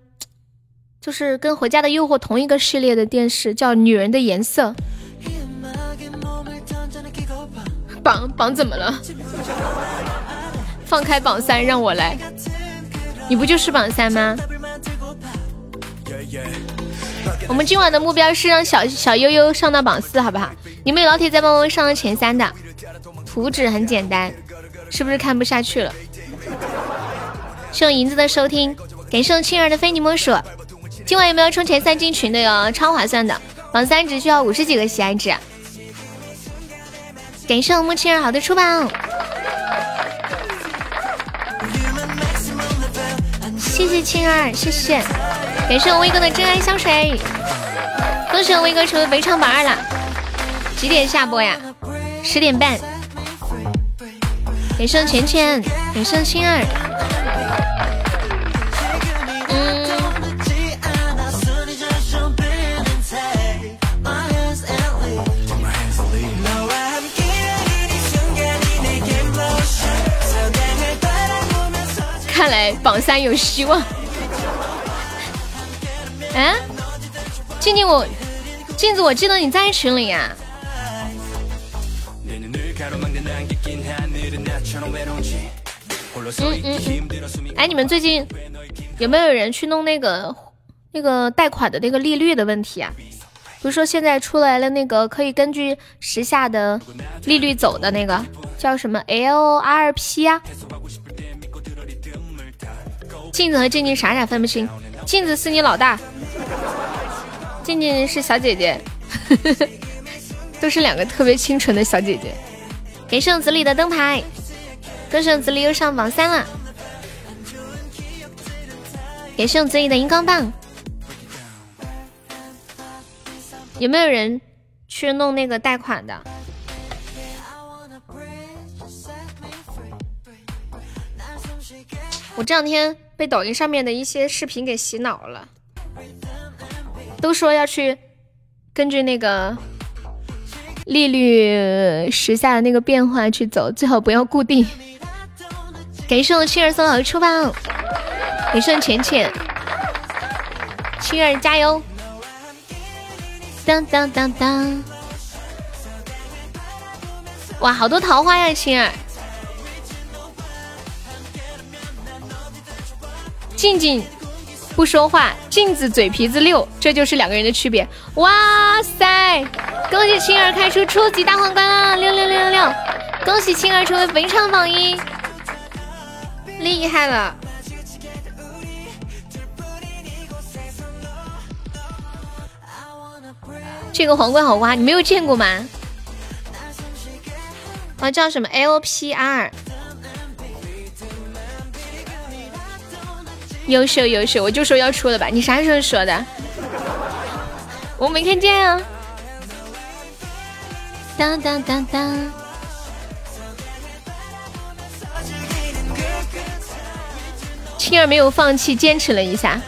就是跟《回家的诱惑》同一个系列的电视，叫《女人的颜色》？榜榜怎么了？放开榜三，让我来。你不就是榜三吗？我们今晚的目标是让小小悠悠上到榜四，好不好？你们有老铁在帮我上到前三的，图纸很简单，是不是看不下去了？谢银子的收听，感谢青儿的非你莫属。今晚有没有冲前三进群的哟？超划算的，榜三只需要五十几个喜爱值。感谢我木青儿好的出榜，谢谢青儿，谢谢。感谢我威哥的真爱香水，恭喜我威哥成为本场榜二了。几点下播呀？十点半。感谢浅浅，感谢青儿。嗯榜三有希望。哎，静静我，镜子我记得你在群里呀。嗯嗯嗯。哎，你们最近有没有人去弄那个那个贷款的那个利率的问题啊？不是说现在出来了那个可以根据时下的利率走的那个叫什么 LRP 啊？镜子和静静傻傻分不清，镜子是你老大，静静是小姐姐，都是两个特别清纯的小姐姐。给圣子里的灯牌，歌圣子里又上榜三了。给圣子里的荧光棒，有没有人去弄那个贷款的？我这两天。被抖音上面的一些视频给洗脑了，都说要去根据那个利率时下的那个变化去走，最好不要固定。感谢我青儿送好的出棒，感谢浅浅，青儿加油！当当当当！哇，好多桃花呀，青儿！静静不说话，镜子嘴皮子溜，这就是两个人的区别。哇塞！恭喜青儿开出初级大皇冠啦！六六六六六！恭喜青儿成为本场榜一，厉害了！这个皇冠好挖，你没有见过吗？啊，叫什么 LPR？优秀优秀，我就说要出了吧？你啥时候说的？我没看见啊！当当当当！青儿没有放弃，坚持了一下。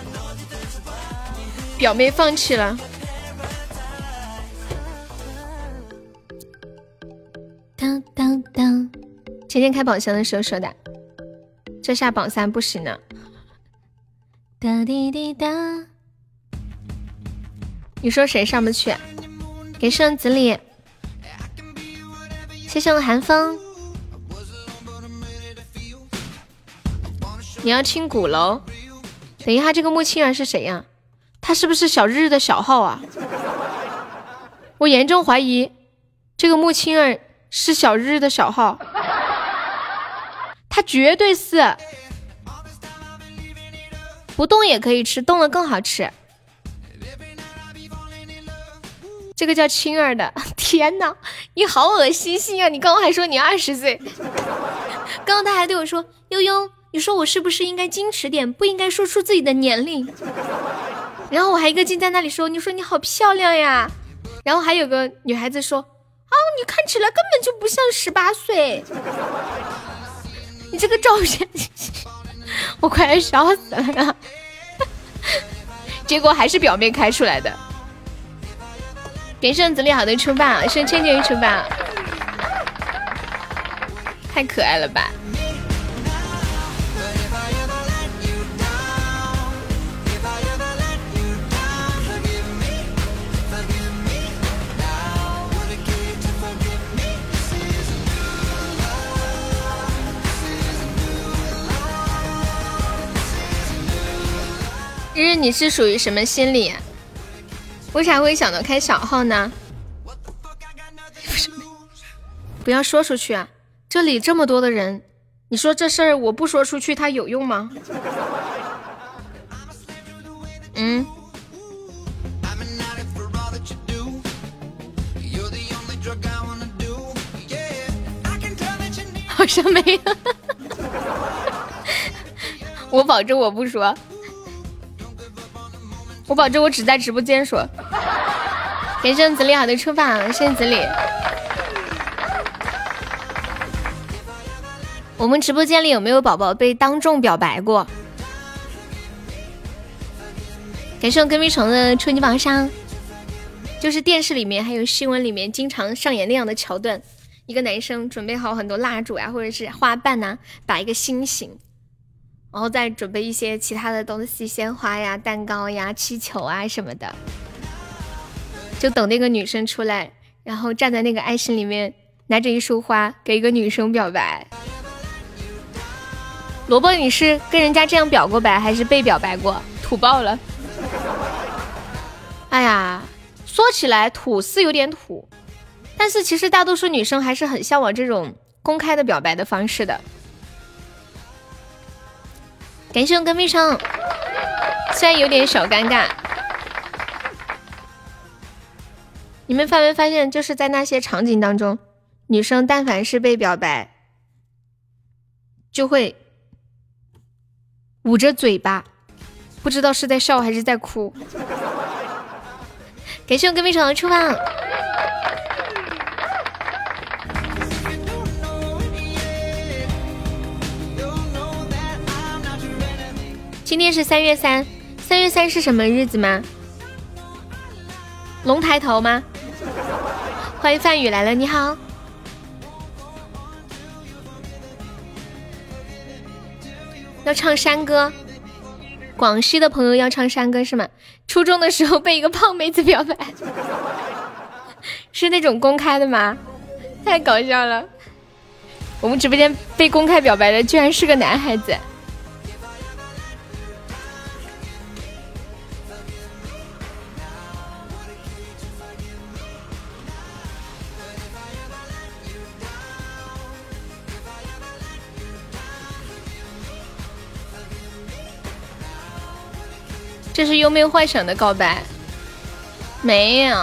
表妹放弃了。当当当！前天开宝箱的时候说的，这下榜三不行了。哒滴滴哒，你说谁上不去？给圣子里，谢谢我寒风。你要清鼓楼。等一下，这个木青儿是谁呀？他是不是小日日的小号啊？我严重怀疑这个木青儿是小日日的小号，他绝对是。不动也可以吃，动了更好吃。这个叫青儿的，天呐，你好恶心心啊！你刚刚还说你二十岁，刚刚他还对我说悠悠，你说我是不是应该矜持点，不应该说出自己的年龄？然后我还一个劲在那里说，你说你好漂亮呀。然后还有个女孩子说啊，你看起来根本就不像十八岁，你这个照片。我快要笑死了，结果还是表面开出来的。给剩子里好的出吧，圣千千出吧，太可爱了吧！日日，你是属于什么心理？为啥会想到开小号呢？不要说出去啊！这里这么多的人，你说这事儿我不说出去，它有用吗？嗯？好像没有。我保证我不说。我保证，我只在直播间说。感谢子里好的出发，谢谢子里。我们直播间里有没有宝宝被当众表白过？感谢我隔壁虫的初级榜上，就是电视里面还有新闻里面经常上演那样的桥段：一个男生准备好很多蜡烛呀，或者是花瓣呐，打一个心形。然后再准备一些其他的东西，鲜花呀、蛋糕呀、气球啊什么的，就等那个女生出来，然后站在那个爱心里面，拿着一束花给一个女生表白。萝卜，你是跟人家这样表过白，还是被表白过？土爆了！哎呀，说起来土是有点土，但是其实大多数女生还是很向往这种公开的表白的方式的。感谢我隔壁成，虽然有点小尴尬。你们发没发现，就是在那些场景当中，女生但凡是被表白，就会捂着嘴巴，不知道是在笑还是在哭。感谢我隔壁成的出发。今天是三月三，三月三是什么日子吗？龙抬头吗？欢迎范宇来了，你好。要唱山歌，广西的朋友要唱山歌是吗？初中的时候被一个胖妹子表白，是那种公开的吗？太搞笑了！我们直播间被公开表白的居然是个男孩子。这是幽冥幻想的告白，没有。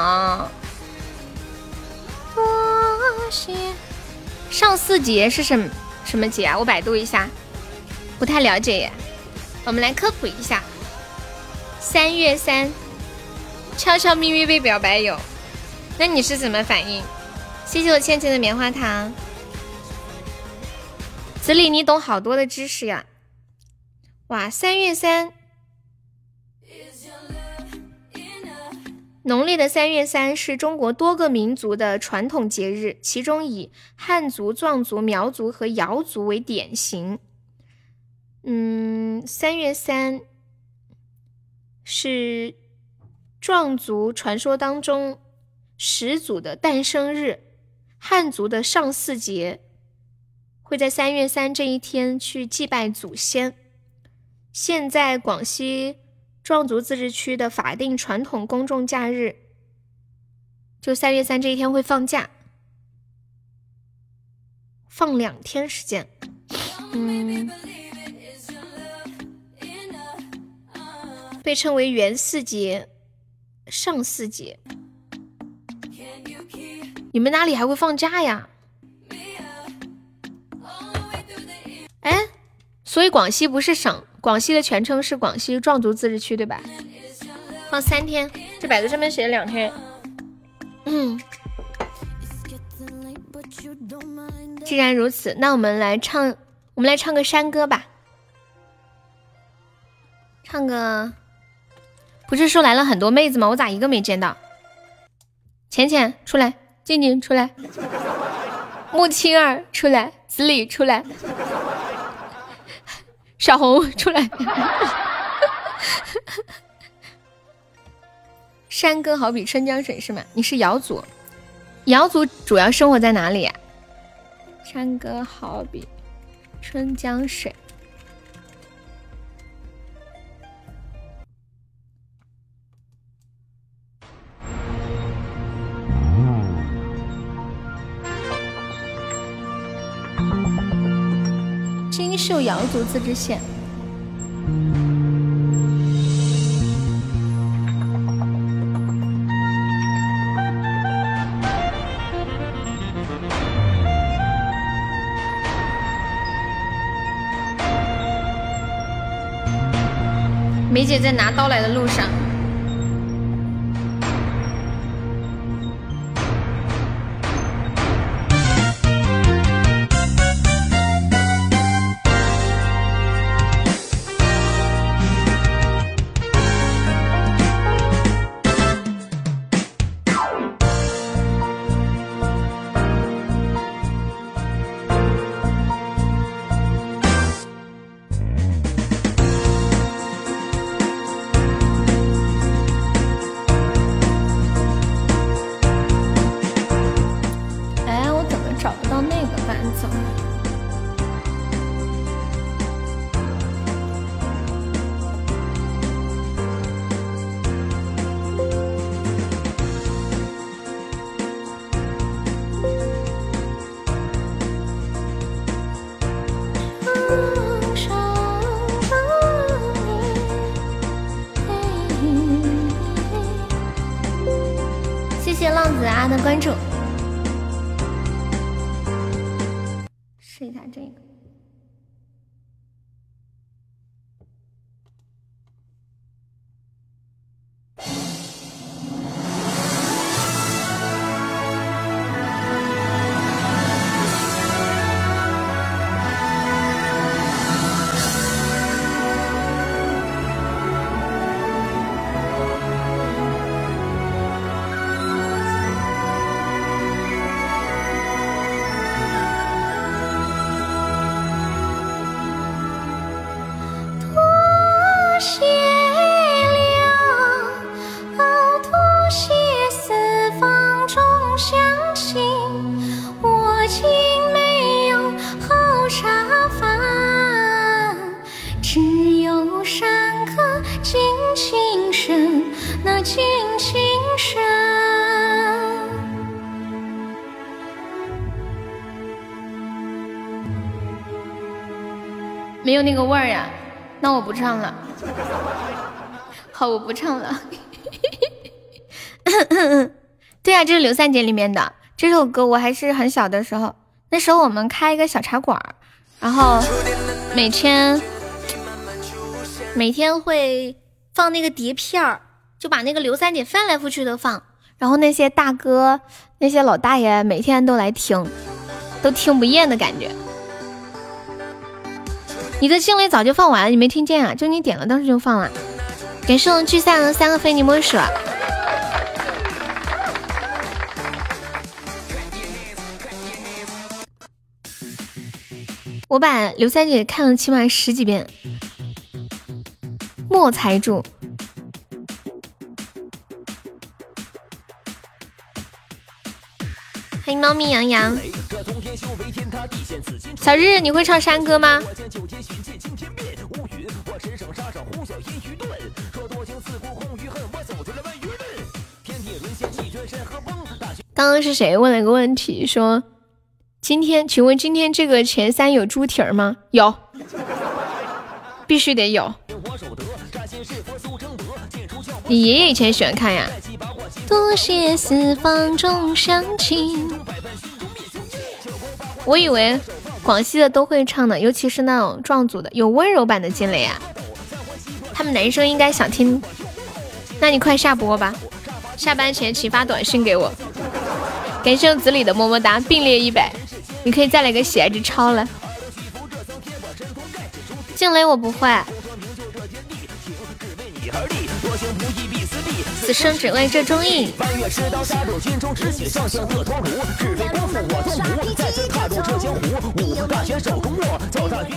上巳节是什么什么节啊？我百度一下，不太了解耶。我们来科普一下，三月三，悄悄咪咪被表白有，那你是什么反应？谢谢我倩倩的棉花糖，子里你懂好多的知识呀。哇，三月三。农历的三月三是中国多个民族的传统节日，其中以汉族、壮族、苗族和瑶族为典型。嗯，三月三是壮族传说当中始祖的诞生日，汉族的上巳节会在三月三这一天去祭拜祖先。现在广西壮族自治区的法定传统公众假日，就三月三这一天会放假，放两天时间。嗯，被称为元四节、上四节。你们哪里还会放假呀？哎，所以广西不是省，广西的全称是广西壮族自治区，对吧？放三天，这百度上面写了两天。嗯，既然如此，那我们来唱，我们来唱个山歌吧。唱个，不是说来了很多妹子吗？我咋一个没见到？浅浅出来，静静出来，木青儿出来，子李出来。小红出来，山歌好比春江水是吗？你是瑶族，瑶族主要生活在哪里呀？山歌好比春江水。秀瑶族自治县，梅姐在拿刀来的路上。味儿呀，那我不唱了。好，我不唱了。对啊，这是刘三姐里面的这首歌，我还是很小的时候，那时候我们开一个小茶馆儿，然后每天每天会放那个碟片儿，就把那个刘三姐翻来覆去的放，然后那些大哥、那些老大爷每天都来听，都听不厌的感觉。你的精灵早就放完了，你没听见啊？就你点了，当时就放了。感谢我们聚散的三个非你莫属。我把刘三姐看了起码十几遍。莫财主，猫咪杨洋。小日，你会唱山歌吗？刚刚是谁问了个问题？说今天，请问今天这个前三有猪蹄儿吗？有，必须得有。你爷爷以前喜欢看呀。多谢四方众乡亲。我以为广西的都会唱的，尤其是那种壮族的，有温柔版的金雷啊。他们男生应该想听，那你快下播吧。下班前请发短信给我。感谢子里的么么哒，并列一百。你可以再来个喜爱值超了。惊雷我不会。此生只为这忠义。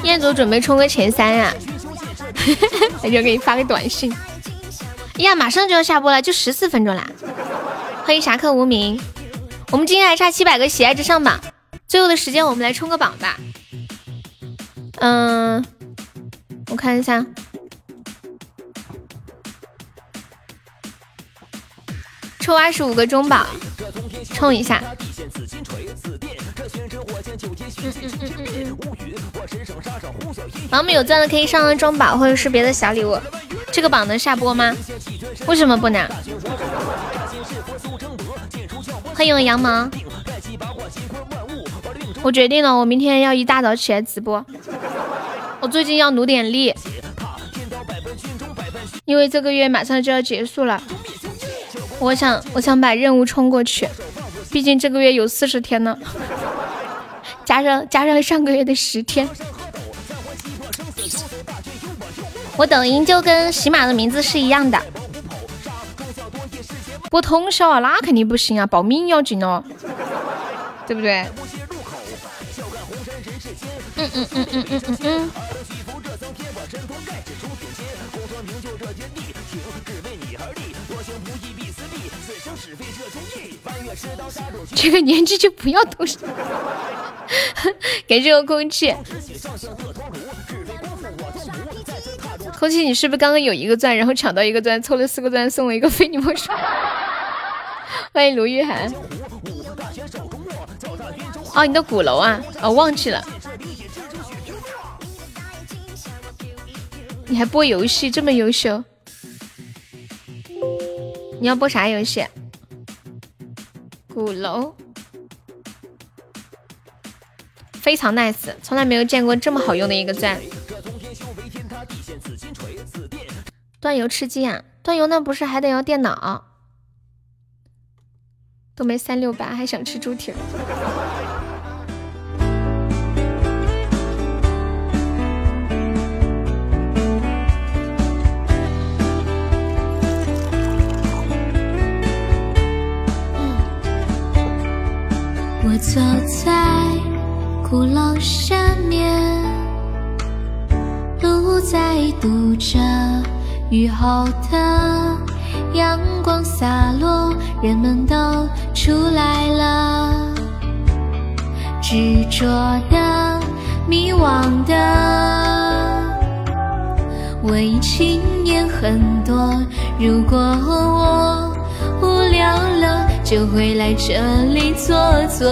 彦祖准备冲个前三呀？那就给你发个短信。哎呀，马上就要下播了，就十四分钟啦。欢迎侠客无名。我们今天还差七百个喜爱值上榜，最后的时间我们来冲个榜吧。嗯，我看一下，抽二十五个中宝，冲一下。榜们有钻的可以上个中宝，或者是别的小礼物。这个榜能下播吗？为什么不能？欢迎我羊毛，我决定了，我明天要一大早起来直播。我最近要努点力，因为这个月马上就要结束了。我想，我想把任务冲过去，毕竟这个月有四十天呢，加上加上上个月的十天。我抖音就跟喜马的名字是一样的。播通宵啊，那肯定不行啊，保命要紧哦，对不对？嗯嗯嗯嗯嗯嗯嗯。这个年纪就不要动手，给这个空气。空气，你是不是刚刚有一个钻，然后抢到一个钻，凑了四个钻，送我一个非你莫属？欢迎卢玉涵。哦，你的鼓楼啊？哦，忘记了。你还播游戏，这么优秀？你要播啥游戏？五楼。非常 nice，从来没有见过这么好用的一个钻。端游吃鸡啊！端游那不是还得要电脑？都没三六八，还想吃猪蹄儿？我走在鼓楼下面，路在堵着。雨后的阳光洒落，人们都出来了。执着的、迷惘的，文艺青年很多。如果我无聊了，就会来这里坐坐。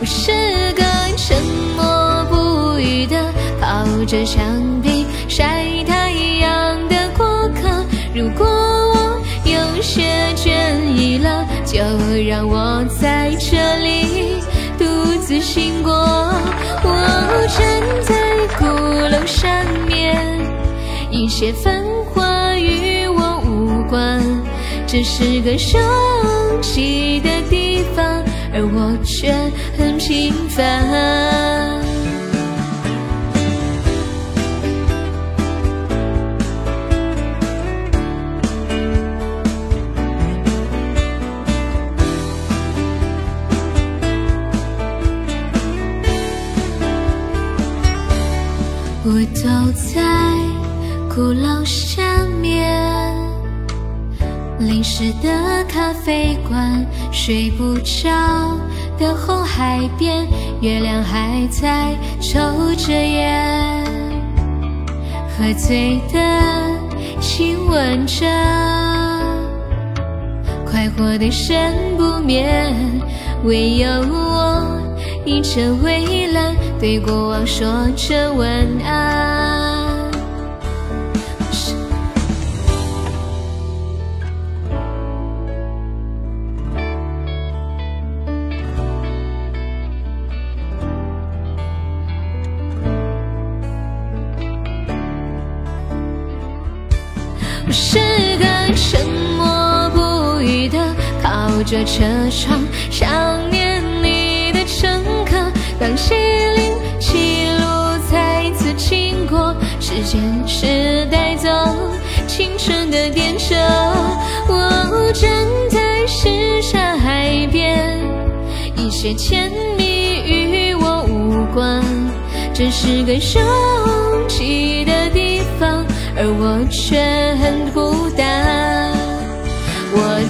我是个沉默不语的，靠着墙壁晒太阳的过客。如果我有些倦意了，就让我在这里独自醒过。我站在鼓楼上面，一切繁华关。这是个熟悉的地方，而我却很平凡。我走在鼓楼淋湿的咖啡馆，睡不着的红海边，月亮还在抽着烟。喝醉的亲吻着，快活的生不眠，唯有我倚着围栏，对过往说着晚安。着车窗，想念你的乘客。当西林七路再次经过，时间是带走青春的电车。我站在什刹海边，一些甜蜜与我无关。这是个拥挤的地方，而我却很孤单。我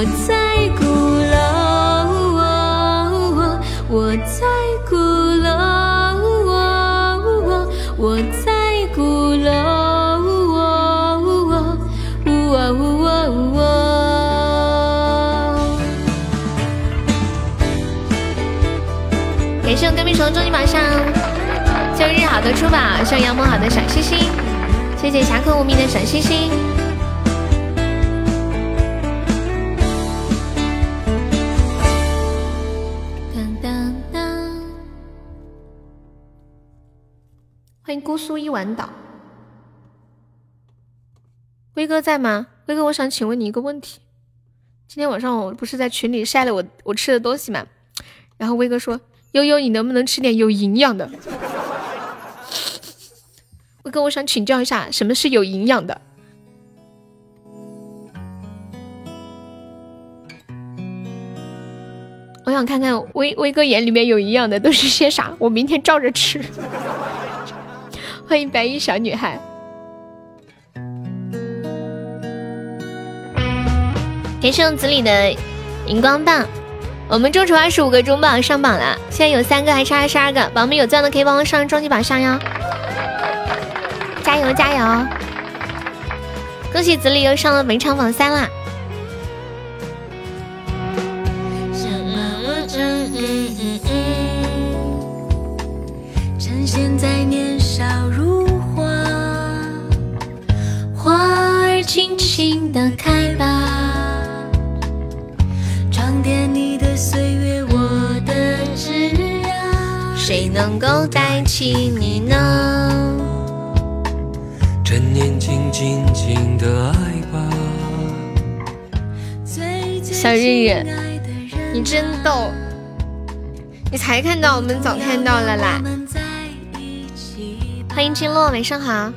我在鼓楼，我在鼓楼，我在鼓楼，呜呜呜。感谢我隔壁虫，祝你马上，今日好的出宝，向杨梦好的小星星，谢谢侠客无名的小星星。姑苏一晚岛，威哥在吗？威哥，我想请问你一个问题，今天晚上我不是在群里晒了我我吃的东西吗？然后威哥说。悠悠，你能不能吃点有营养的？威哥，我想请教一下，什么是有营养的？我想看看威威哥眼里面有营养的都是些啥，我明天照着吃。欢迎白衣小女孩，感谢子里的荧光棒。我们众筹二十五个中榜上榜了，现在有三个，还差二十二个。宝宝们有钻的可以帮我上终极榜上哟！加油加油！恭喜子里又上了本场榜三啦！趁现在年花儿轻轻的开吧，装点你的。岁月，我的枝桠，谁能够代替你呢？趁年轻，尽情的爱吧。小日日，你真逗，你才看到，我们早看到了啦。欢迎金落，晚上好。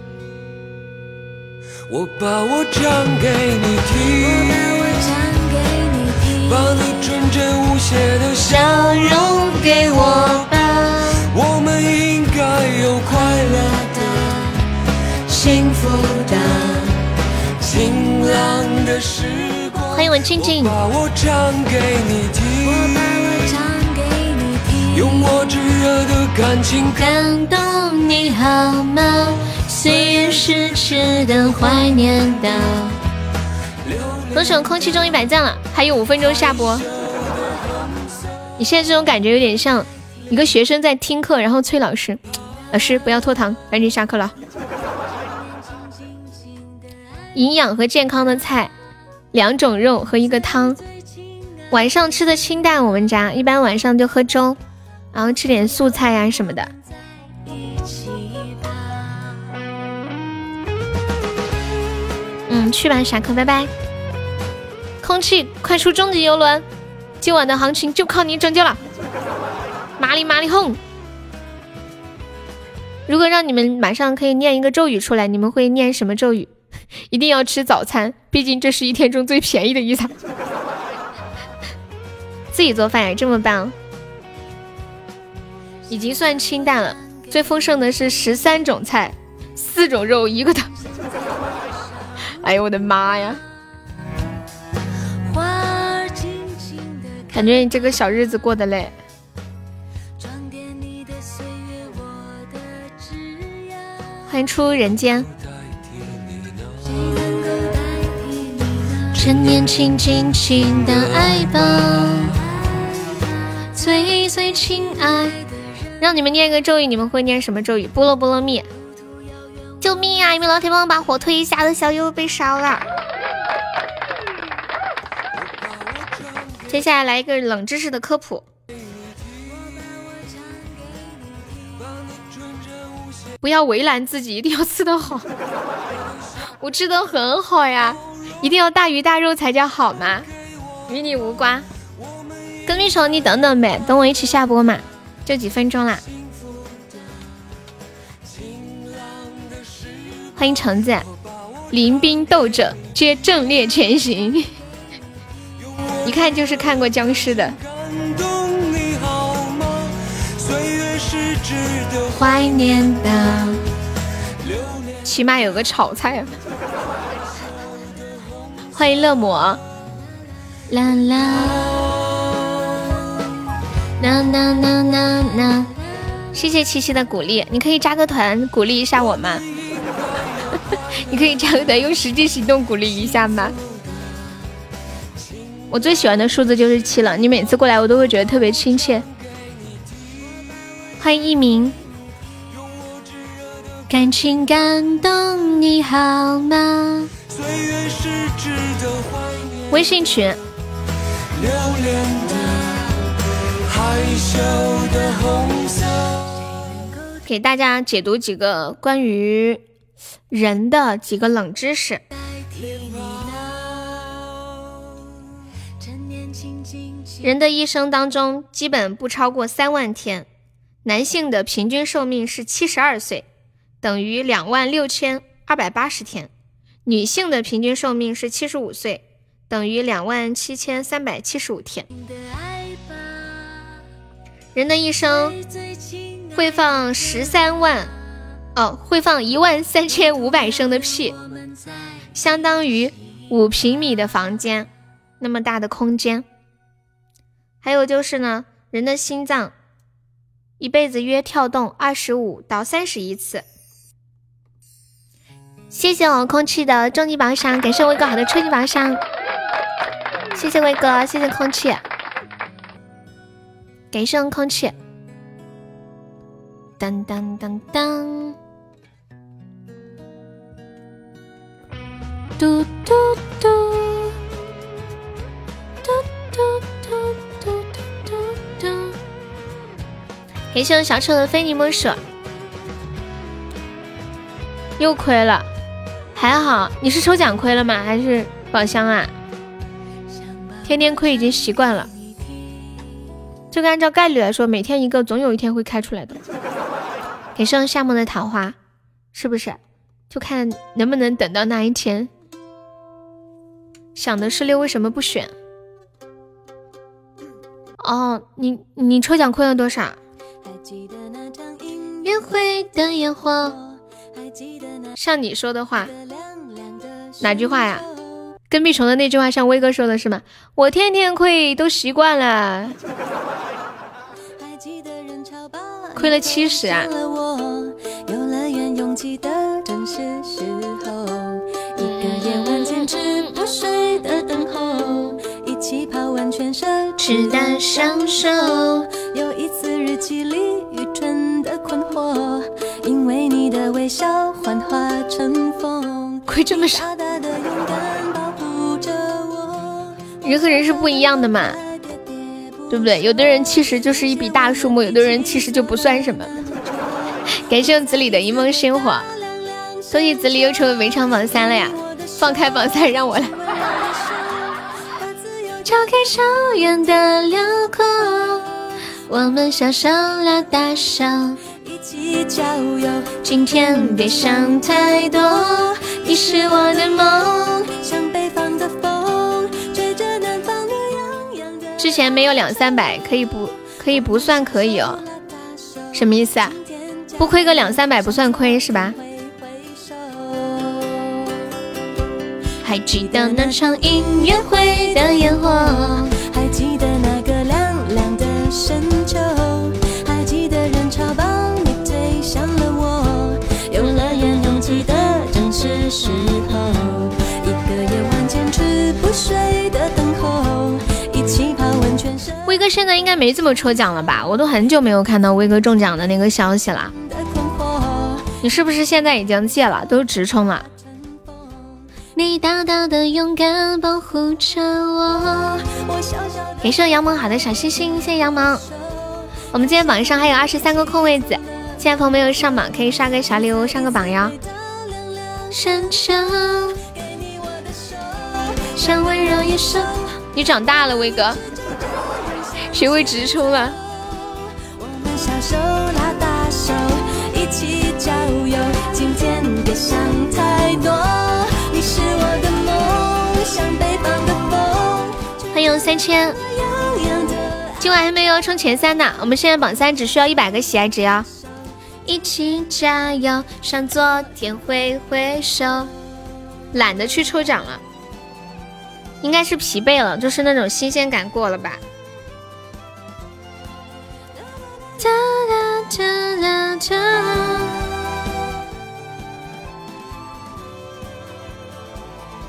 我把我唱给你听。把你纯真无邪的笑容给我吧，我们应该有快乐的、幸福的、晴朗的时光。欢迎文静静。把我唱给你听，我把我唱给你听，用我炙热的感情感动你好吗？岁月是值得怀念的。多手空气中一百赞了，还有五分钟下播。你现在这种感觉有点像一个学生在听课，然后催老师：“老师不要拖堂，赶紧下课了。”营养和健康的菜，两种肉和一个汤。晚上吃的清淡，我们家一般晚上就喝粥，然后吃点素菜呀什么的。嗯，去吧，傻客，拜拜。空气，快出终极游轮！今晚的行情就靠你拯救了！麻利麻利哄！如果让你们马上可以念一个咒语出来，你们会念什么咒语？一定要吃早餐，毕竟这是一天中最便宜的一餐。自己做饭也这么棒，已经算清淡了。最丰盛的是十三种菜，四种肉，一个汤。哎呦我的妈呀！感觉你这个小日子过得累。欢迎出人间。趁年轻，尽情的爱吧，最最亲爱。让你们念一个咒语，你们会念什么咒语？菠萝菠萝蜜。救命啊！有没有老铁帮我把火推一下？的小优被烧了。接下来来一个冷知识的科普。不要为难自己，一定要吃得好。我吃的很好呀，一定要大鱼大肉才叫好吗？与你无关。跟屁虫，你等等呗，等我一起下播嘛，就几分钟啦。欢迎橙子，临兵斗者皆阵列前行，一看就是看过僵尸的。怀念的，起码有个炒菜啊！欢迎乐魔，啦啦，啦啦啦啦啦！谢谢七七的鼓励，你可以加个团鼓励一下我吗？你可以加个团用实际行动鼓励一下吗？我最喜欢的数字就是七了，你每次过来我都会觉得特别亲切。欢迎一鸣，感情感动你好吗？微信群。害羞的红色给大家解读几个关于人的几个冷知识。人的一生当中，基本不超过三万天。男性的平均寿命是七十二岁，等于两万六千二百八十天；女性的平均寿命是七十五岁，等于两万七千三百七十五天。人的一生会放十三万，哦，会放一万三千五百升的屁，相当于五平米的房间那么大的空间。还有就是呢，人的心脏。一辈子约跳动二十五到三十一次。谢谢我空气的终极宝箱，感谢威哥好的初级宝箱。谢谢威哥，谢谢空气，感谢空气。当当当当，嘟嘟嘟。感谢我小丑的非你莫属，又亏了，还好你是抽奖亏了吗？还是宝箱啊？天天亏已经习惯了，这个按照概率来说，每天一个，总有一天会开出来的。给上夏末的桃花，是不是？就看能不能等到那一天。想的是六，为什么不选？哦，你你抽奖亏了多少？约会的烟火，像你说的话，哪句话呀？跟屁虫的那句话像威哥说的是吗？我天天亏都习惯了，亏了七十啊！直到相守。有一次日记里愚蠢的困惑，因为你的微笑幻化成风。亏这么少。人和人是不一样的嘛，对不对？有的人其实就是一笔大数目，有的人其实就不算什么。感谢子里的一梦星火，恭喜子里又成为围场榜三了呀！放开榜三，让我来。的辽阔，我们小声了大笑。今天别想太多，你是我的梦。之前没有两三百，可以不可以不算可以哦？什么意思啊？不亏个两三百不算亏是吧？还记得那场音乐会的烟火，还记得那个亮亮的深秋，还记得人潮把你推向了我，有了点勇气的正是时候，哥现在应该没怎么抽奖了吧？我都很久没有看到威哥中奖的那个消息了。你是不是现在已经戒了，都直充了？你大大的勇敢保护着我。感谢杨萌好的小心心，谢谢杨萌。我们今天榜上还有二十三个空位子，现在朋友没有上榜，可以刷个小礼物上个榜哟。你长大了，威哥，学会直冲了。欢迎三千，今晚还没有冲前三呢。我们现在榜三只需要一百个喜爱值呀！一起加油，向昨天挥挥手。懒得去抽奖了，应该是疲惫了，就是那种新鲜感过了吧。哒哒哒哒哒。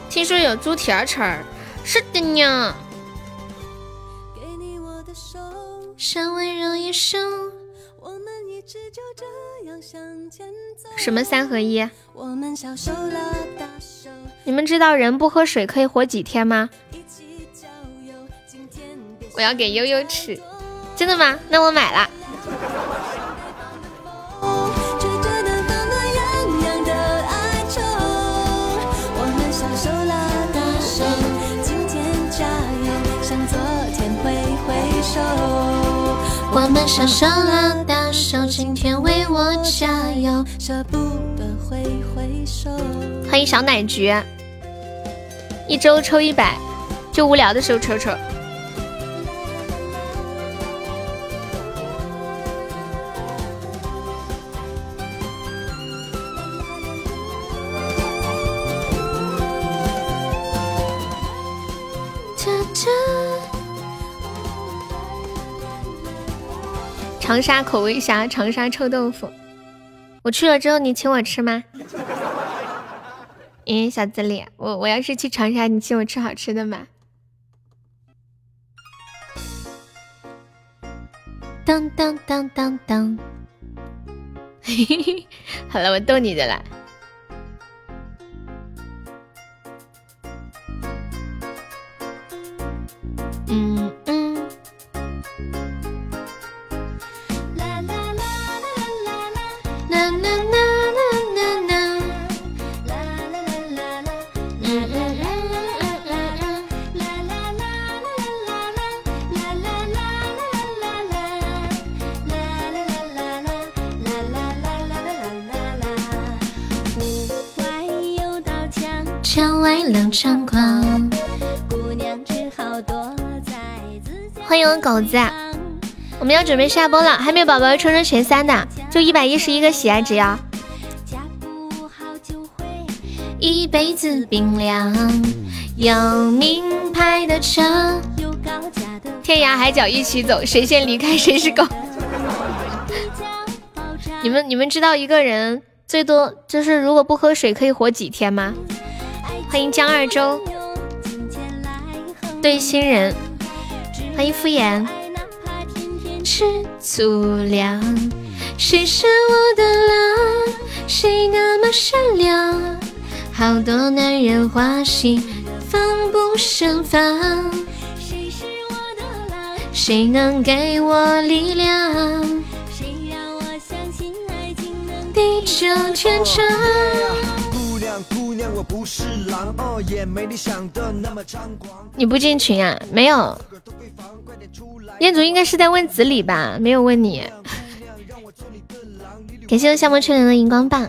听说有猪蹄儿吃儿，是的呢。什么三合一？你们知道人不喝水可以活几天吗？我要给悠悠吃，真的吗？那我买了。我们手手拉大手，今天为我加油，舍不得挥挥手。欢迎小奶菊，一周抽一百，就无聊的时候抽抽。长沙口味虾，长沙臭豆腐，我去了之后你请我吃吗？咦，小子脸，我我要是去长沙，你请我吃好吃的吗？当当当当当，嘿嘿嘿，好了，我逗你的啦。嗯嗯。欢迎狗子，我们要准备下播了，还没有宝宝冲冲前三的，就一百一十一个喜爱值呀！一辈子冰凉，有名牌的车，有高价的天涯海角一起走，谁先离开谁是狗。你们你们知道一个人最多就是如果不喝水可以活几天吗？欢迎江二周，对新人，欢迎敷衍。吃粗粮，谁是我的狼？谁那么善良？好多男人花心，防不胜防。谁是我的狼？谁能给我力量？谁让我相信爱情能地久天长？姑娘，我不是狼，哦，也没你想的那么猖狂。你不进群啊？没有，彦祖应该是在问子李吧？没有问你。感谢我夏末春凉的荧光棒。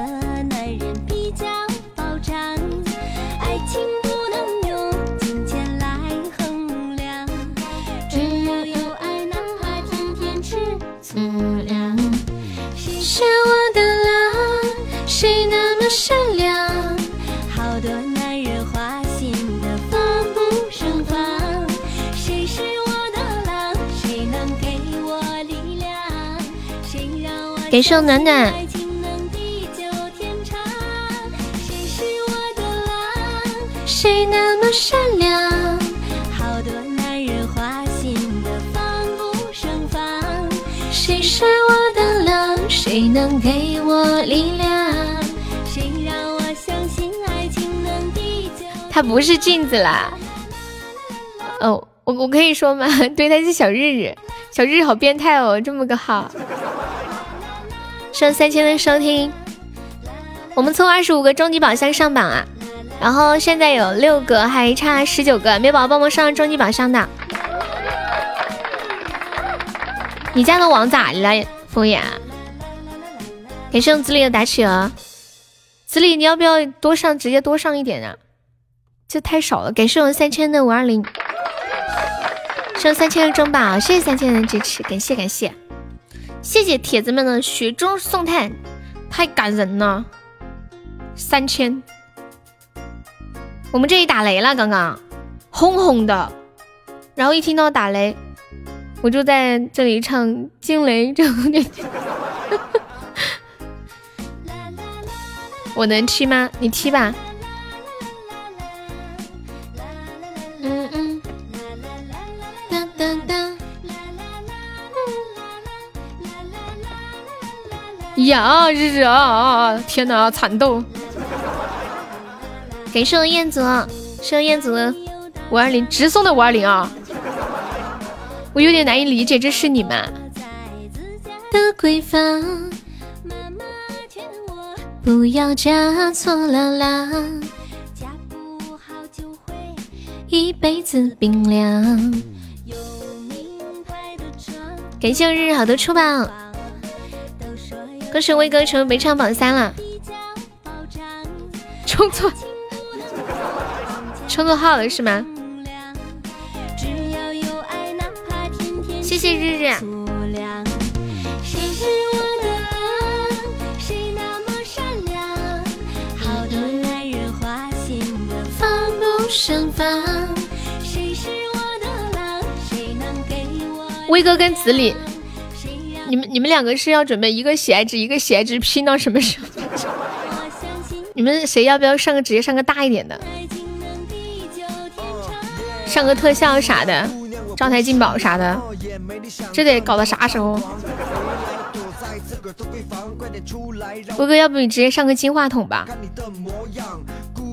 善良？好多男人花心的防不胜防。谁是我的狼？谁能给我力量？谁让我感谢暖暖。爱情能地久天长。谁是我的狼？谁那么善良？好多男人花心的防不胜防。谁是我的狼？谁能给我力量？他不是镜子啦。哦，我我可以说吗？对，他是小日日，小日日好变态哦，这么个号。剩三千的收听，我们凑二十五个终极宝箱上榜啊！然后现在有六个，还差十九个，没宝宝帮忙上终极宝箱的。你家的网咋了，风雅？感谢我子里的打企鹅，子里你要不要多上，直接多上一点啊？这太少了。感谢我三千的五二零，上三千的中宝，谢谢三千的支持，感谢感谢，谢谢铁子们的雪中送炭，太感人了。三千，我们这里打雷了，刚刚轰轰的，然后一听到打雷，我就在这里唱惊雷，就有点。我能踢吗？你踢吧。呀，日日啊！天哪，惨斗！感谢我燕子，谢我燕子的五二零直送的五二零啊！我有点难以理解，这是你们的闺房。不要嫁错了郎，嫁不好就会一辈子冰凉。感谢我日日好多出宝，恭喜威哥成为本场榜三了。充错，充错号了是吗？谢谢日日。威哥跟子里，你们你们两个是要准备一个喜爱值一个喜爱值拼到什么时候？你们谁要不要上个直接上个大一点的，上个特效啥的，招财进宝啥的，这得搞到啥时候？哥哥，要不你直接上个金话筒吧？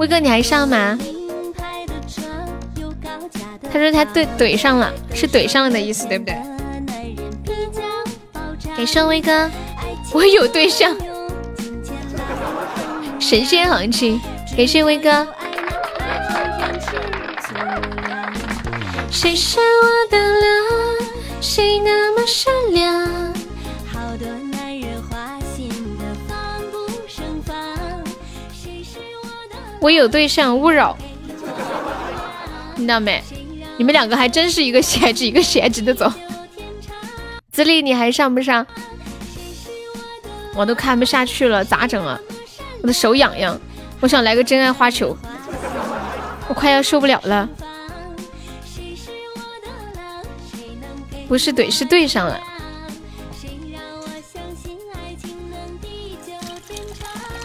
威哥，你还上吗？他说他对怼上了，是怼上了的意思，对不对？给上威哥，我有对象，神仙行情。感谢威哥。谁是我的狼？谁那么善良？我有对象，勿扰。听到没？你们两个还真是一个闲着一个闲着的走。子里你还上不上？我都看不下去了，咋整啊？我的手痒痒，我想来个真爱花球，我快要受不了了。不是怼，是对上了。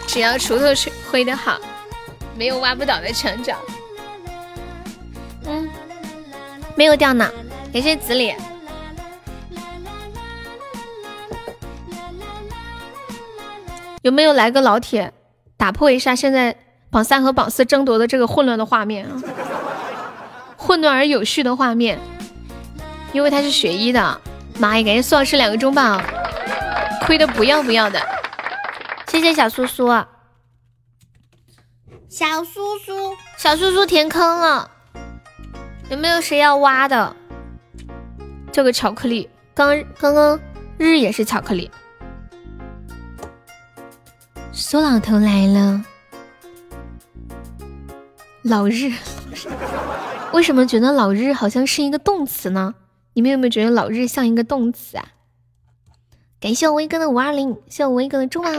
只要锄头是挥的好，没有挖不倒的墙角。嗯，没有掉呢，感谢子里。有没有来个老铁打破一下现在榜三和榜四争夺的这个混乱的画面啊？混乱而有序的画面，因为他是学医的。妈呀，感谢苏老师两个中宝，亏的不要不要的。谢谢小苏苏，小苏苏，小苏苏填坑了，有没有谁要挖的？这个巧克力，刚刚刚日也是巧克力。苏老头来了，老日，为什么觉得老日好像是一个动词呢？你们有没有觉得老日像一个动词啊？感谢我威哥的五二零，谢我威哥的中宝。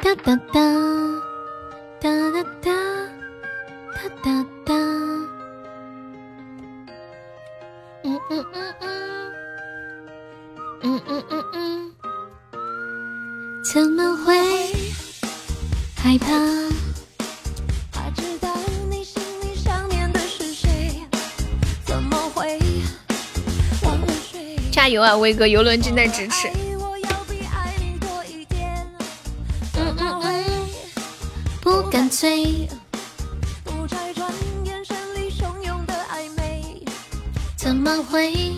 哒哒哒哒哒哒哒哒哒，嗯嗯嗯嗯，嗯嗯嗯嗯。怎么会害怕？他知道你心里想念的是谁？怎么会加油啊，威哥！游轮正在咫尺。干脆。不拆穿眼神里汹涌的暧昧，怎么会？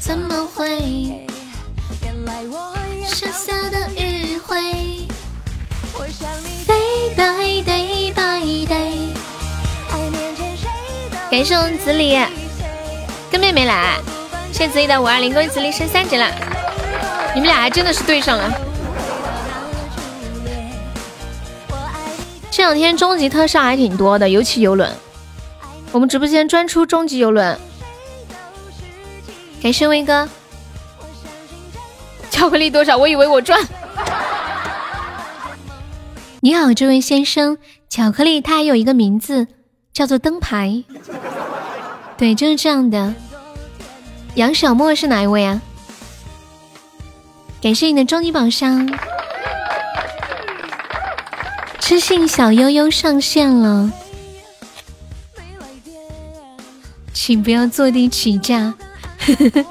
怎么会？原来我剩下的余晖，我你。day day by day，爱面前谁？都。感谢我们子里，跟妹妹来。谢子怡的五二零，恭喜子怡升三级了，你们俩还真的是对上了。这两天终极特效还挺多的，尤其游轮。我们直播间专出终极游轮。感谢威哥。巧克力多少？我以为我赚。你好，这位先生，巧克力它还有一个名字叫做灯牌。对，就是这样的。杨小莫是哪一位啊？感谢你的终极宝箱。知性小悠悠上线了，请不要坐地起价。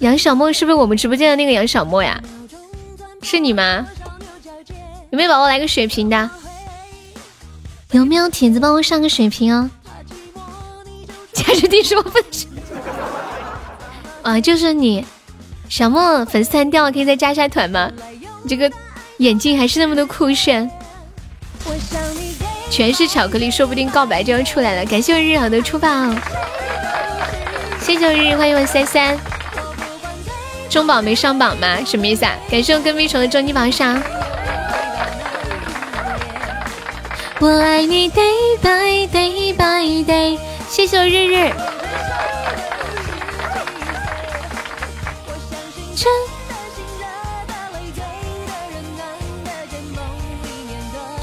杨小莫是不是我们直播间的那个杨小莫呀？是你吗？有没有宝宝来个血瓶的？有没有铁子帮我上个水瓶哦？加持第十分钟。啊，就是你，小莫粉丝团掉，可以再加一下团吗？你这个眼镜还是那么的酷炫，全是巧克力，说不定告白就要出来了。感谢我日好的出宝，谢谢我日日，欢迎我三三。中宝没上榜吗？什么意思啊？感谢我跟屁虫的终极榜上。我爱你，day by day by day。谢谢我日日。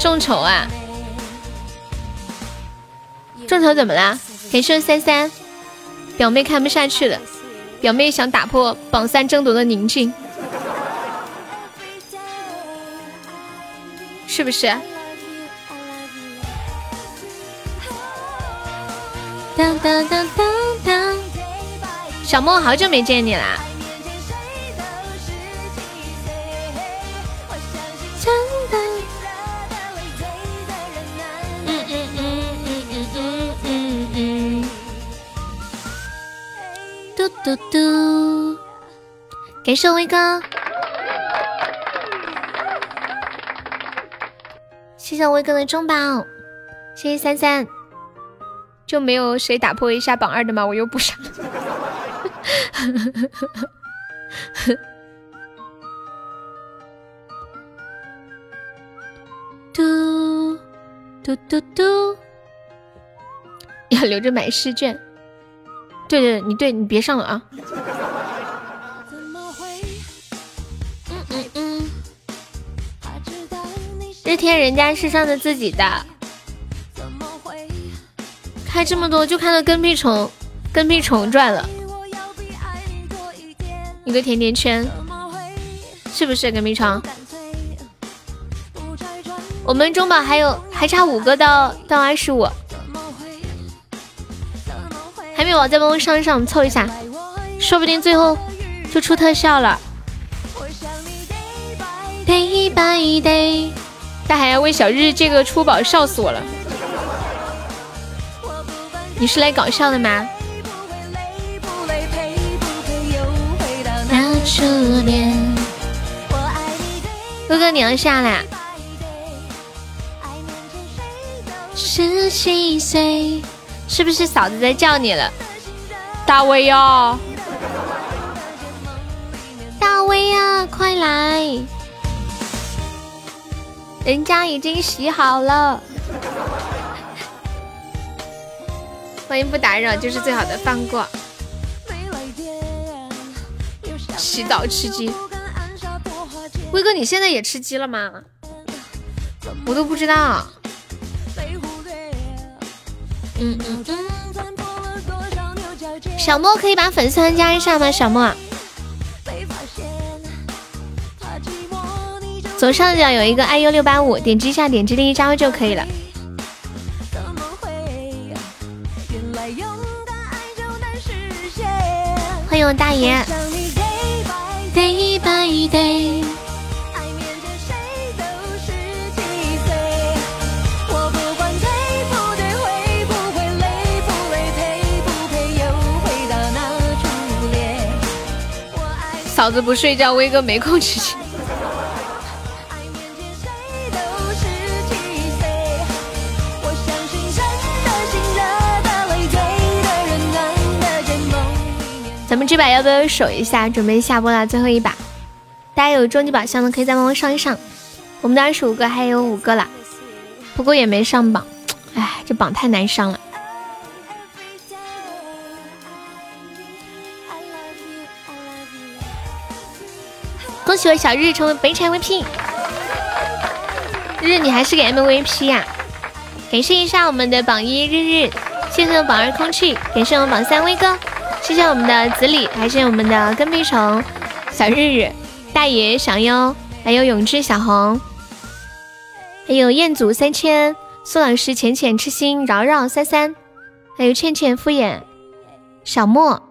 众筹啊！众筹怎么啦？感谢三三，表妹看不下去了。表妹想打破榜三争夺的宁静，是不是？当当当当当，小莫好久没见你啦！嘟嘟，感谢威哥，谢谢威哥的中宝，谢谢三三，就没有谁打破一下榜二的吗？我又不上。嘟嘟嘟嘟，要留着买试卷。对对，你对你别上了啊。嗯嗯嗯。日天人家是上的自己的，开这么多就看到跟屁虫，跟屁虫赚了，一个甜甜圈，是不是跟屁虫？我们中宝还有还差五个到到二十五，还没有，再帮我上一上，凑一下，说不定最后就出特效了。day by day，但还要为小日这个出宝，笑死我了！你是来搞笑的吗？哥哥，你要下来。十七岁，是不是嫂子在叫你了？大威呀，大威呀，快来！人家已经洗好了。欢迎不打扰，就是最好的放过。洗澡吃鸡，威哥，你现在也吃鸡了吗？我都不知道。嗯嗯嗯，小莫可以把粉丝团加一下吗？小莫，左上角有一个 iu 六八五，点击一下，点击立即加入就可以了。欢迎我大爷。嫂子不睡觉，威哥没空吃鸡。咱们这把要不要守一下？准备下播了，最后一把，大家有终极宝箱的可以再帮我上一上。我们的二十五个还有五个了，不过也没上榜，哎，这榜太难上了。恭喜我小日成为北产 VP，日你还是个 MVP 呀！感谢一下我们的榜一日日，谢谢我们榜二空气，感谢我们榜三威哥，谢谢我们的子李，还是我们的跟屁虫小日日大爷小优，还有永志小红，还有彦祖三千，苏老师浅浅痴心扰扰三三，还有倩倩敷衍小莫，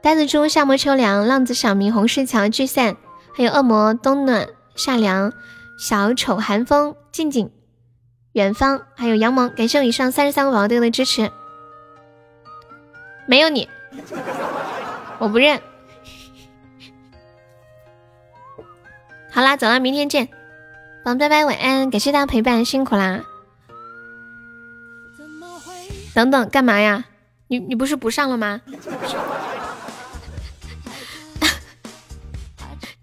呆子猪夏末秋凉浪子小明红石桥聚散。还有恶魔冬暖夏凉，小丑寒风静静，远方还有杨萌，感谢我以上三十三个宝宝对我的支持。没有你，我不认。好啦，走了，明天见，宝宝拜拜，晚安，感谢大家陪伴，辛苦啦。等等，干嘛呀？你你不是不上了吗？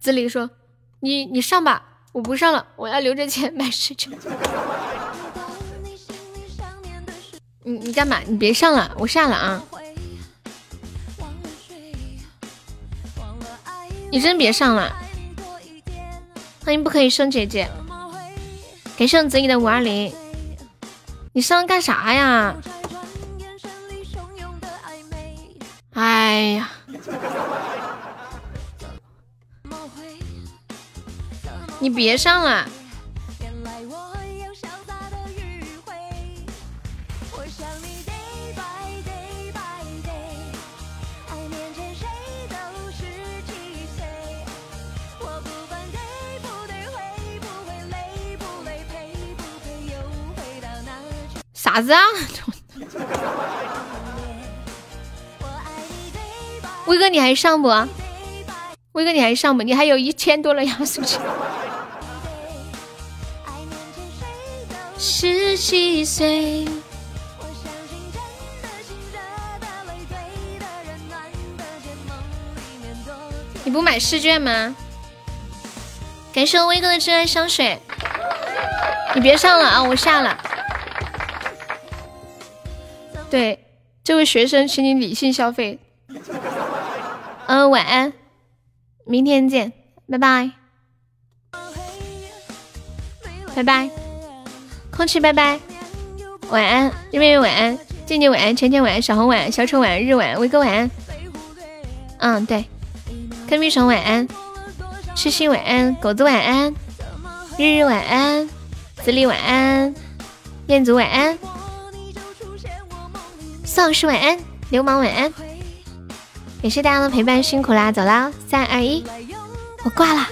子里说：“你你上吧，我不上了，我要留着钱买试卷。”你你干嘛？你别上了，我下了啊！你真别上了！欢迎不可以生姐姐，感谢我子里的五二零。你上干啥呀？哎呀！你别上了！啥子啊？威哥，你还上不？威哥，你还上不？你还有一千多了压岁钱。十七岁。你不买试卷吗？感谢威哥的真爱香水。你别上了啊，我下了。对，这位学生，请你理性消费。嗯，晚安，明天见，拜拜，拜拜，空气拜拜，晚安，月月晚安，静静晚安，浅浅晚安，小红晚安，小丑晚安，日晚，威哥晚安。嗯，对，跟屁虫晚安，痴心晚安，狗子晚安，日日晚安，子里晚安，彦祖晚安，宋老师晚安，流氓晚安，感谢大家的陪伴，辛苦啦，走啦，三二一，我挂了。